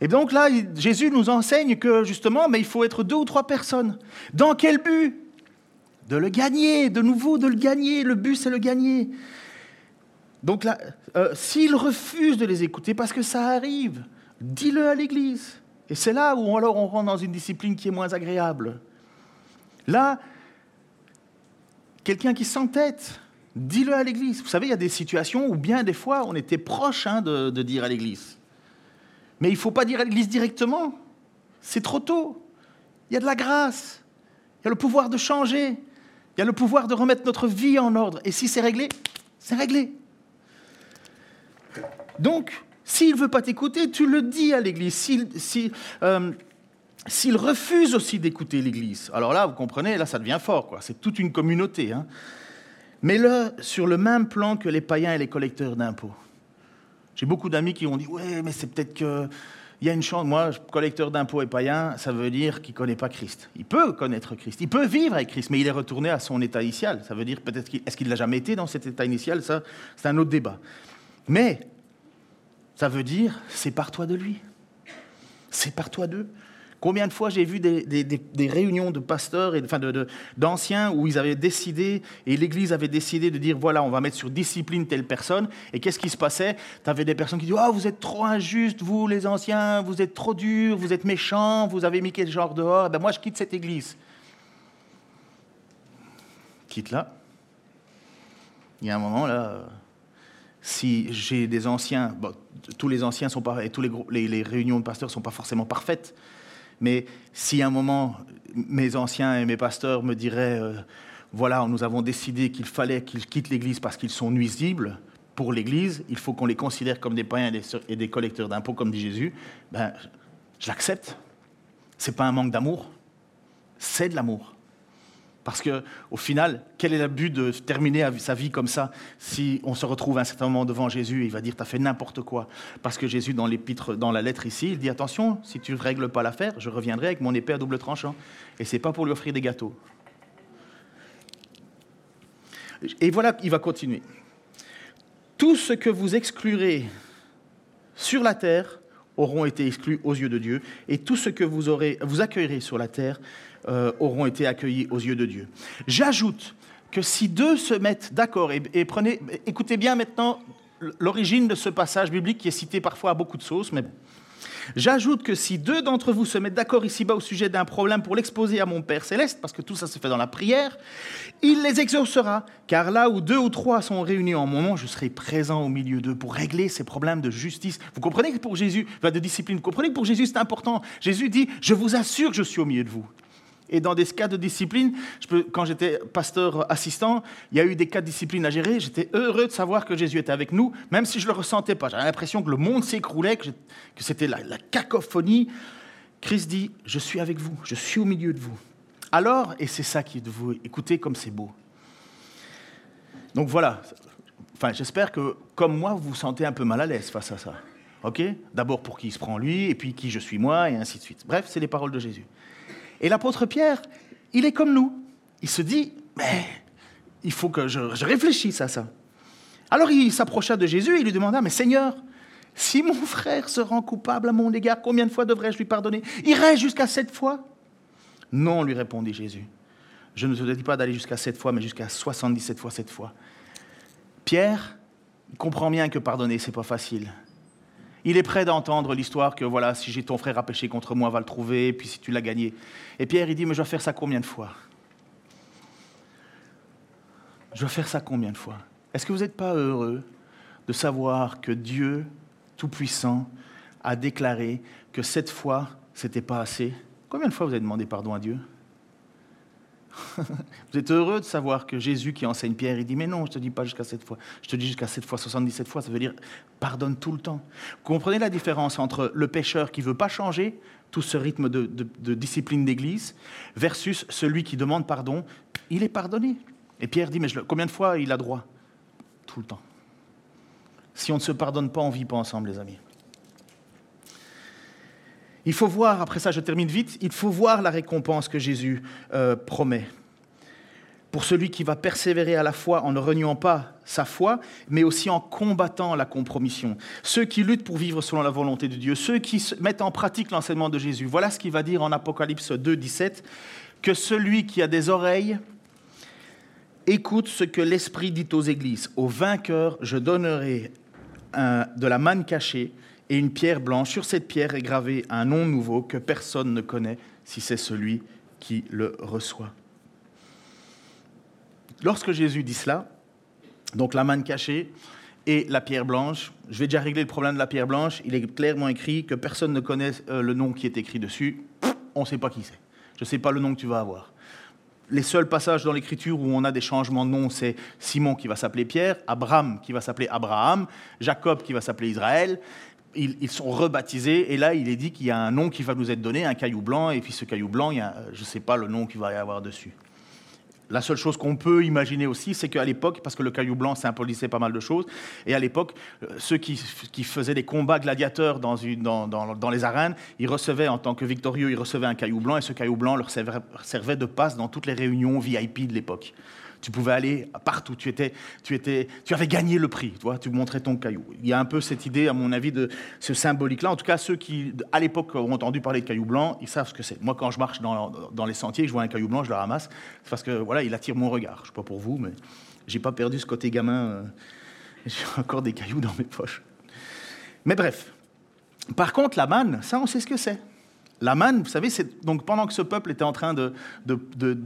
Et donc là, Jésus nous enseigne que justement, mais il faut être deux ou trois personnes. Dans quel but? De le gagner, de nouveau de le gagner. Le but, c'est le gagner. Donc là, euh, s'il refuse de les écouter, parce que ça arrive, dis-le à l'Église. Et c'est là où alors on rentre dans une discipline qui est moins agréable. Là, quelqu'un qui s'entête, dis-le à l'église. Vous savez, il y a des situations où bien des fois on était proche hein, de, de dire à l'église. Mais il ne faut pas dire à l'église directement. C'est trop tôt. Il y a de la grâce. Il y a le pouvoir de changer. Il y a le pouvoir de remettre notre vie en ordre. Et si c'est réglé, c'est réglé. Donc, s'il ne veut pas t'écouter, tu le dis à l'église. Euh, s'il refuse aussi d'écouter l'Église, alors là, vous comprenez, là, ça devient fort. C'est toute une communauté. Hein. Mais sur le même plan que les païens et les collecteurs d'impôts. J'ai beaucoup d'amis qui ont dit, ouais, mais c'est peut-être que il y a une chance. Moi, collecteur d'impôts et païen, ça veut dire qu'il ne connaît pas Christ. Il peut connaître Christ, il peut vivre avec Christ, mais il est retourné à son état initial. Ça veut dire peut-être est-ce qu'il l'a jamais été dans cet état initial? Ça, c'est un autre débat. Mais ça veut dire c'est par toi de lui, c'est par toi d'eux. Combien de fois j'ai vu des, réunions de pasteurs et enfin d'anciens où ils avaient décidé, et l'Église avait décidé de dire voilà, on va mettre sur discipline telle personne. Et qu'est-ce qui se passait? Tu avais des personnes qui disaient oh, vous êtes trop injustes, vous les anciens, vous êtes trop durs, vous êtes méchants, vous avez mis quel genre dehors. Eh ben moi, je quitte cette Église. Quitte là. Il y a un moment là si j'ai des anciens, tous les anciens sont pas, et tous les, les, réunions de pasteurs sont pas forcément parfaites, mais si à un moment, mes anciens et mes pasteurs me diraient, euh, voilà, nous avons décidé qu'il fallait qu'ils quittent l'Église parce qu'ils sont nuisibles pour l'Église, il faut qu'on les considère comme des païens et des collecteurs d'impôts, comme dit Jésus, ben, je l'accepte. Ce n'est pas un manque d'amour, c'est de l'amour. Parce que, au final, quel est le but de terminer sa vie comme ça si on se retrouve à un certain moment devant Jésus et il va dire tu as fait n'importe quoi? Parce que Jésus, dans la lettre ici, il dit attention, si tu ne règles pas l'affaire, je reviendrai avec mon épée à double tranchant. Et c'est pas pour lui offrir des gâteaux. Et voilà, il va continuer. Tout ce que vous exclurez sur la terre auront été exclus aux yeux de Dieu, et tout ce que vous accueillerez sur la terre euh, auront été accueillis aux yeux de Dieu. J'ajoute que si deux se mettent d'accord, et, prenez, écoutez bien maintenant l'origine de ce passage biblique qui est cité parfois à beaucoup de sauces, mais J'ajoute que si deux d'entre vous se mettent d'accord ici-bas au sujet d'un problème pour l'exposer à mon Père céleste, parce que tout ça se fait dans la prière, il les exaucera, car là où deux ou trois sont réunis en mon nom, je serai présent au milieu d'eux pour régler ces problèmes de justice. Vous comprenez que pour Jésus, de discipline, vous comprenez que pour Jésus c'est important. Jésus dit, je vous assure que je suis au milieu de vous. Et dans des cas de discipline, quand j'étais pasteur assistant, il y a eu des cas de discipline à gérer. J'étais heureux de savoir que Jésus était avec nous, même si je ne le ressentais pas. J'avais l'impression que le monde s'écroulait, que, c'était la, cacophonie. Christ dit, je suis avec vous, je suis au milieu de vous. Alors, et c'est ça qui est de vous, écoutez comme c'est beau. Donc voilà, enfin, j'espère que, comme moi, vous vous sentez un peu mal à l'aise face à ça. OK? D'abord pour qui il se prend lui, et puis qui je suis moi, et ainsi de suite. Bref, c'est les paroles de Jésus. Et l'apôtre Pierre, il est comme nous. Il se dit, mais il faut que je, réfléchisse à ça. Alors il s'approcha de Jésus et lui demanda, mais Seigneur, si mon frère se rend coupable à mon égard, combien de fois devrais-je lui pardonner? Irai jusqu'à sept fois? Non, lui répondit Jésus. Je ne te dis pas d'aller jusqu'à sept fois, mais jusqu'à 77 fois cette fois. Pierre comprend bien que pardonner, c'est pas facile. Il est prêt d'entendre l'histoire que voilà, si j'ai ton frère à péché contre moi, va le trouver, et puis si tu l'as gagné. Et Pierre, il dit, mais je dois faire ça combien de fois? Je dois faire ça combien de fois? Est-ce que vous n'êtes pas heureux de savoir que Dieu Tout-Puissant a déclaré que cette fois, c'était pas assez? Combien de fois vous avez demandé pardon à Dieu? Vous êtes heureux de savoir que Jésus qui enseigne Pierre, il dit, mais non, je ne te dis pas jusqu'à cette fois, je te dis jusqu'à cette fois, 77 fois, ça veut dire pardonne tout le temps. Comprenez la différence entre le pécheur qui veut pas changer tout ce rythme de, discipline d'Église versus celui qui demande pardon, il est pardonné. Et Pierre dit, mais combien de fois il a droit? Tout le temps. Si on ne se pardonne pas, on ne vit pas ensemble, les amis. Il faut voir, après ça je termine vite, il faut voir la récompense que Jésus euh, promet. Pour celui qui va persévérer à la fois en ne reniant pas sa foi, mais aussi en combattant la compromission. Ceux qui luttent pour vivre selon la volonté de Dieu, ceux qui mettent en pratique l'enseignement de Jésus. Voilà ce qu'il va dire en Apocalypse 2, 17, que celui qui a des oreilles écoute ce que l'Esprit dit aux églises. Au vainqueur, je donnerai de la manne cachée et une pierre blanche. Sur cette pierre est gravé un nom nouveau que personne ne connaît si c'est celui qui le reçoit. Lorsque Jésus dit cela, donc la manne cachée et la pierre blanche, je vais déjà régler le problème de la pierre blanche, il est clairement écrit que personne ne connaît euh, le nom qui est écrit dessus, on ne sait pas qui c'est. Je ne sais pas le nom que tu vas avoir. Les seuls passages dans l'Écriture où on a des changements de nom, c'est Simon qui va s'appeler Pierre, Abraham qui va s'appeler Abraham, Jacob qui va s'appeler Israël, ils, sont rebaptisés, et là, il est dit qu'il y a un nom qui va nous être donné, un caillou blanc, et puis ce caillou blanc, il y a, je ne sais pas le nom qu'il va y avoir dessus. La seule chose qu'on peut imaginer aussi, c'est qu'à l'époque, parce que le caillou blanc symbolisait pas mal de choses, et à l'époque, euh, ceux qui, faisaient des combats gladiateurs dans, dans, les arènes, ils recevaient, en tant que victorieux, ils recevaient un caillou blanc, et ce caillou blanc leur servait de passe dans toutes les réunions VIP de l'époque. Tu pouvais aller partout. Tu, étais, tu, étais, tu avais gagné le prix. Tu, vois, tu montrais ton caillou. Il y a un peu cette idée, à mon avis, de ce symbolique-là. En tout cas, ceux qui, à l'époque, ont entendu parler de caillou blanc, ils savent ce que c'est. Moi, quand je marche dans, dans, les sentiers, je vois un caillou blanc, je le ramasse. C'est parce que voilà, il attire mon regard. Je ne sais pas pour vous, mais j'ai pas perdu ce côté gamin. Euh, j'ai encore des cailloux dans mes poches. Mais bref. Par contre, la manne, ça, on sait ce que c'est. La manne, vous savez, c'est donc pendant que ce peuple était en train de,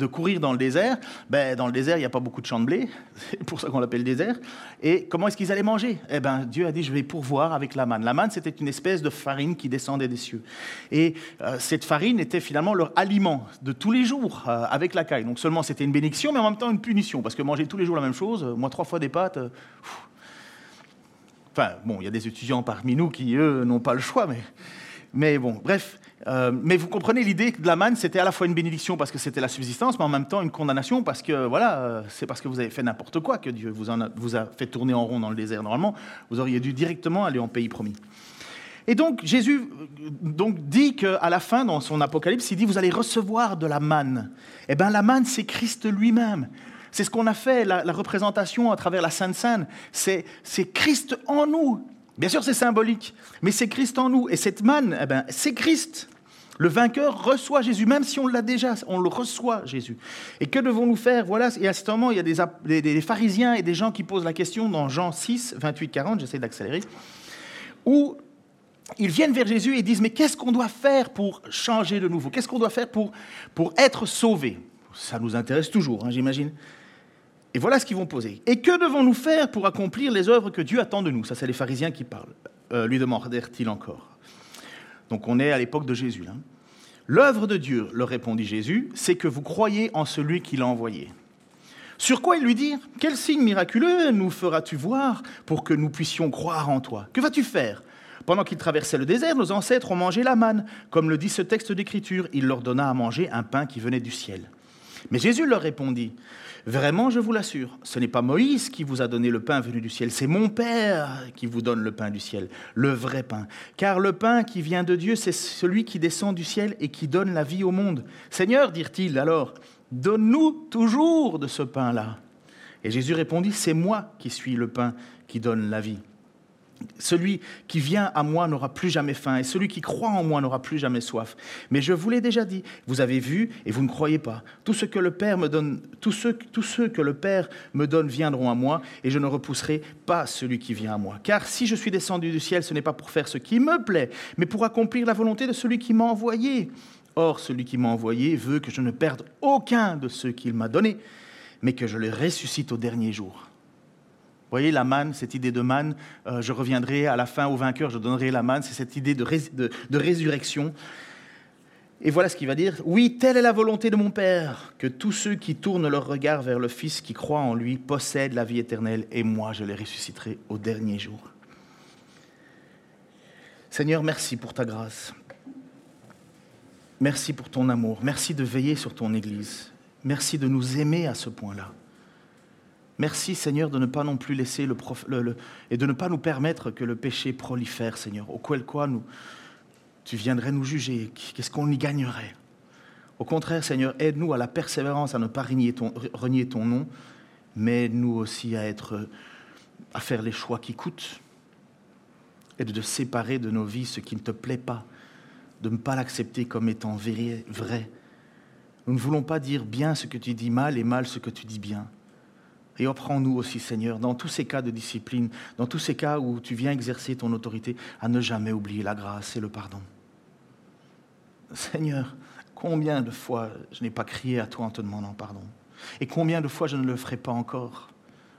courir dans le désert, ben, dans le désert, il n'y a pas beaucoup de champs de blé, c'est pour ça qu'on l'appelle désert. Et comment est-ce qu'ils allaient manger? Eh ben, Dieu a dit, je vais pourvoir avec la manne. La manne, c'était une espèce de farine qui descendait des cieux. Et euh, cette farine était finalement leur aliment de tous les jours euh, avec la caille. Donc seulement c'était une bénédiction, mais en même temps une punition, parce que manger tous les jours la même chose, moi trois fois des pâtes... Euh, enfin, bon, il y a des étudiants parmi nous qui, eux, n'ont pas le choix, mais... Mais bon, bref, euh, mais vous comprenez l'idée de la manne, c'était à la fois une bénédiction parce que c'était la subsistance, mais en même temps une condamnation parce que voilà, euh, c'est parce que vous avez fait n'importe quoi que Dieu vous, a, fait tourner en rond dans le désert. Normalement, vous auriez dû directement aller en pays promis. Et donc Jésus euh, donc, dit qu'à la fin, dans son Apocalypse, il dit vous allez recevoir de la manne. Eh bien, la manne, c'est Christ lui-même. C'est ce qu'on a fait, la, la, représentation à travers la Sainte Seine. C'est Christ en nous. Bien sûr, c'est symbolique, mais c'est Christ en nous. Et cette manne, eh ben, c'est Christ. Le vainqueur reçoit Jésus, même si on l'a déjà, on le reçoit Jésus. Et que devons-nous faire? Voilà, et à ce moment, il y a des, pharisiens et des gens qui posent la question dans Jean 6, 28, 40, j'essaie d'accélérer, où ils viennent vers Jésus et disent, mais qu'est-ce qu'on doit faire pour changer de nouveau? Qu'est-ce qu'on doit faire pour, pour être sauvé? Ça nous intéresse toujours, hein, j'imagine. Et voilà ce qu'ils vont poser. Et que devons-nous faire pour accomplir les œuvres que Dieu attend de nous? Ça, c'est les pharisiens qui parlent. Euh, lui demandèrent-ils encore. Donc on est à l'époque de Jésus. Hein. L'œuvre de Dieu, leur répondit Jésus, c'est que vous croyez en celui qui l'a envoyé. Sur quoi ils lui dirent Quel signe miraculeux nous feras-tu voir pour que nous puissions croire en toi? Que vas-tu faire? Pendant qu'ils traversaient le désert, nos ancêtres ont mangé la manne. Comme le dit ce texte d'Écriture, il leur donna à manger un pain qui venait du ciel. Mais Jésus leur répondit Vraiment, je vous l'assure, ce n'est pas Moïse qui vous a donné le pain venu du ciel, c'est mon Père qui vous donne le pain du ciel, le vrai pain. Car le pain qui vient de Dieu, c'est celui qui descend du ciel et qui donne la vie au monde. Seigneur, dirent-ils alors, donne-nous toujours de ce pain-là. Et Jésus répondit, c'est moi qui suis le pain qui donne la vie. Celui qui vient à moi n'aura plus jamais faim, et celui qui croit en moi n'aura plus jamais soif. Mais je vous l'ai déjà dit, vous avez vu et vous ne croyez pas. Tout ce que le Père me donne, tous ceux, tous ceux que le Père me donne viendront à moi, et je ne repousserai pas celui qui vient à moi. Car si je suis descendu du ciel, ce n'est pas pour faire ce qui me plaît, mais pour accomplir la volonté de celui qui m'a envoyé. Or, celui qui m'a envoyé veut que je ne perde aucun de ceux qu'il m'a donnés, mais que je les ressuscite au dernier jour voyez, la manne, cette idée de manne, euh, je reviendrai à la fin au vainqueur, je donnerai la manne, c'est cette idée de, de, résurrection. Et voilà ce qu'il va dire. Oui, telle est la volonté de mon Père, que tous ceux qui tournent leur regard vers le Fils qui croit en lui possèdent la vie éternelle, et moi je les ressusciterai au dernier jour. Seigneur, merci pour ta grâce. Merci pour ton amour. Merci de veiller sur ton Église. Merci de nous aimer à ce point-là. Merci Seigneur de ne pas non plus laisser le, et de ne pas nous permettre que le péché prolifère, Seigneur, au quel quoi nous, tu viendrais nous juger. Qu'est-ce qu'on y gagnerait? Au contraire, Seigneur, aide-nous à la persévérance, à ne pas renier ton, nom, mais aide-nous aussi à, être, à faire les choix qui coûtent et de séparer de nos vies ce qui ne te plaît pas, de ne pas l'accepter comme étant vrai. Nous ne voulons pas dire bien ce que tu dis mal et mal ce que tu dis bien. Et apprends-nous aussi, Seigneur, dans tous ces cas de discipline, dans tous ces cas où tu viens exercer ton autorité, à ne jamais oublier la grâce et le pardon. Seigneur, combien de fois je n'ai pas crié à toi en te demandant pardon? Et combien de fois je ne le ferai pas encore?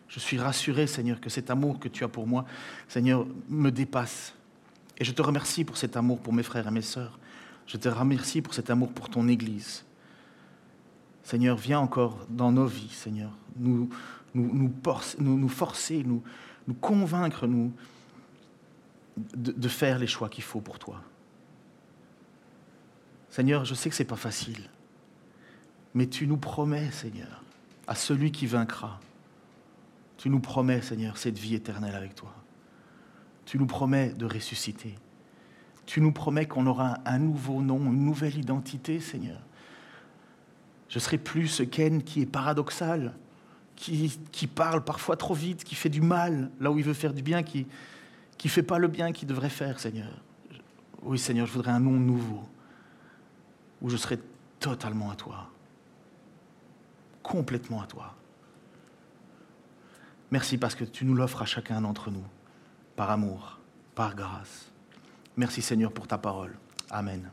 Je suis rassuré, Seigneur, que cet amour que tu as pour moi, Seigneur, me dépasse. Et je te remercie pour cet amour pour mes frères et mes sœurs. Je te remercie pour cet amour pour ton Église. Seigneur, viens encore dans nos vies, Seigneur. Nous, nous, nous, forcer, nous, nous convaincre nous, de, faire les choix qu'il faut pour toi. Seigneur, je sais que ce n'est pas facile, mais tu nous promets, Seigneur, à celui qui vaincra, tu nous promets, Seigneur, cette vie éternelle avec toi. Tu nous promets de ressusciter. Tu nous promets qu'on aura un nouveau nom, une nouvelle identité, Seigneur. Je serai plus ce Ken qui est paradoxal, qui, parle parfois trop vite, qui fait du mal là où il veut faire du bien, qui ne fait pas le bien qu'il devrait faire, Seigneur. Oui, Seigneur, je voudrais un nom nouveau, où je serai totalement à toi, complètement à toi. Merci parce que tu nous l'offres à chacun d'entre nous, par amour, par grâce. Merci Seigneur pour ta parole. Amen.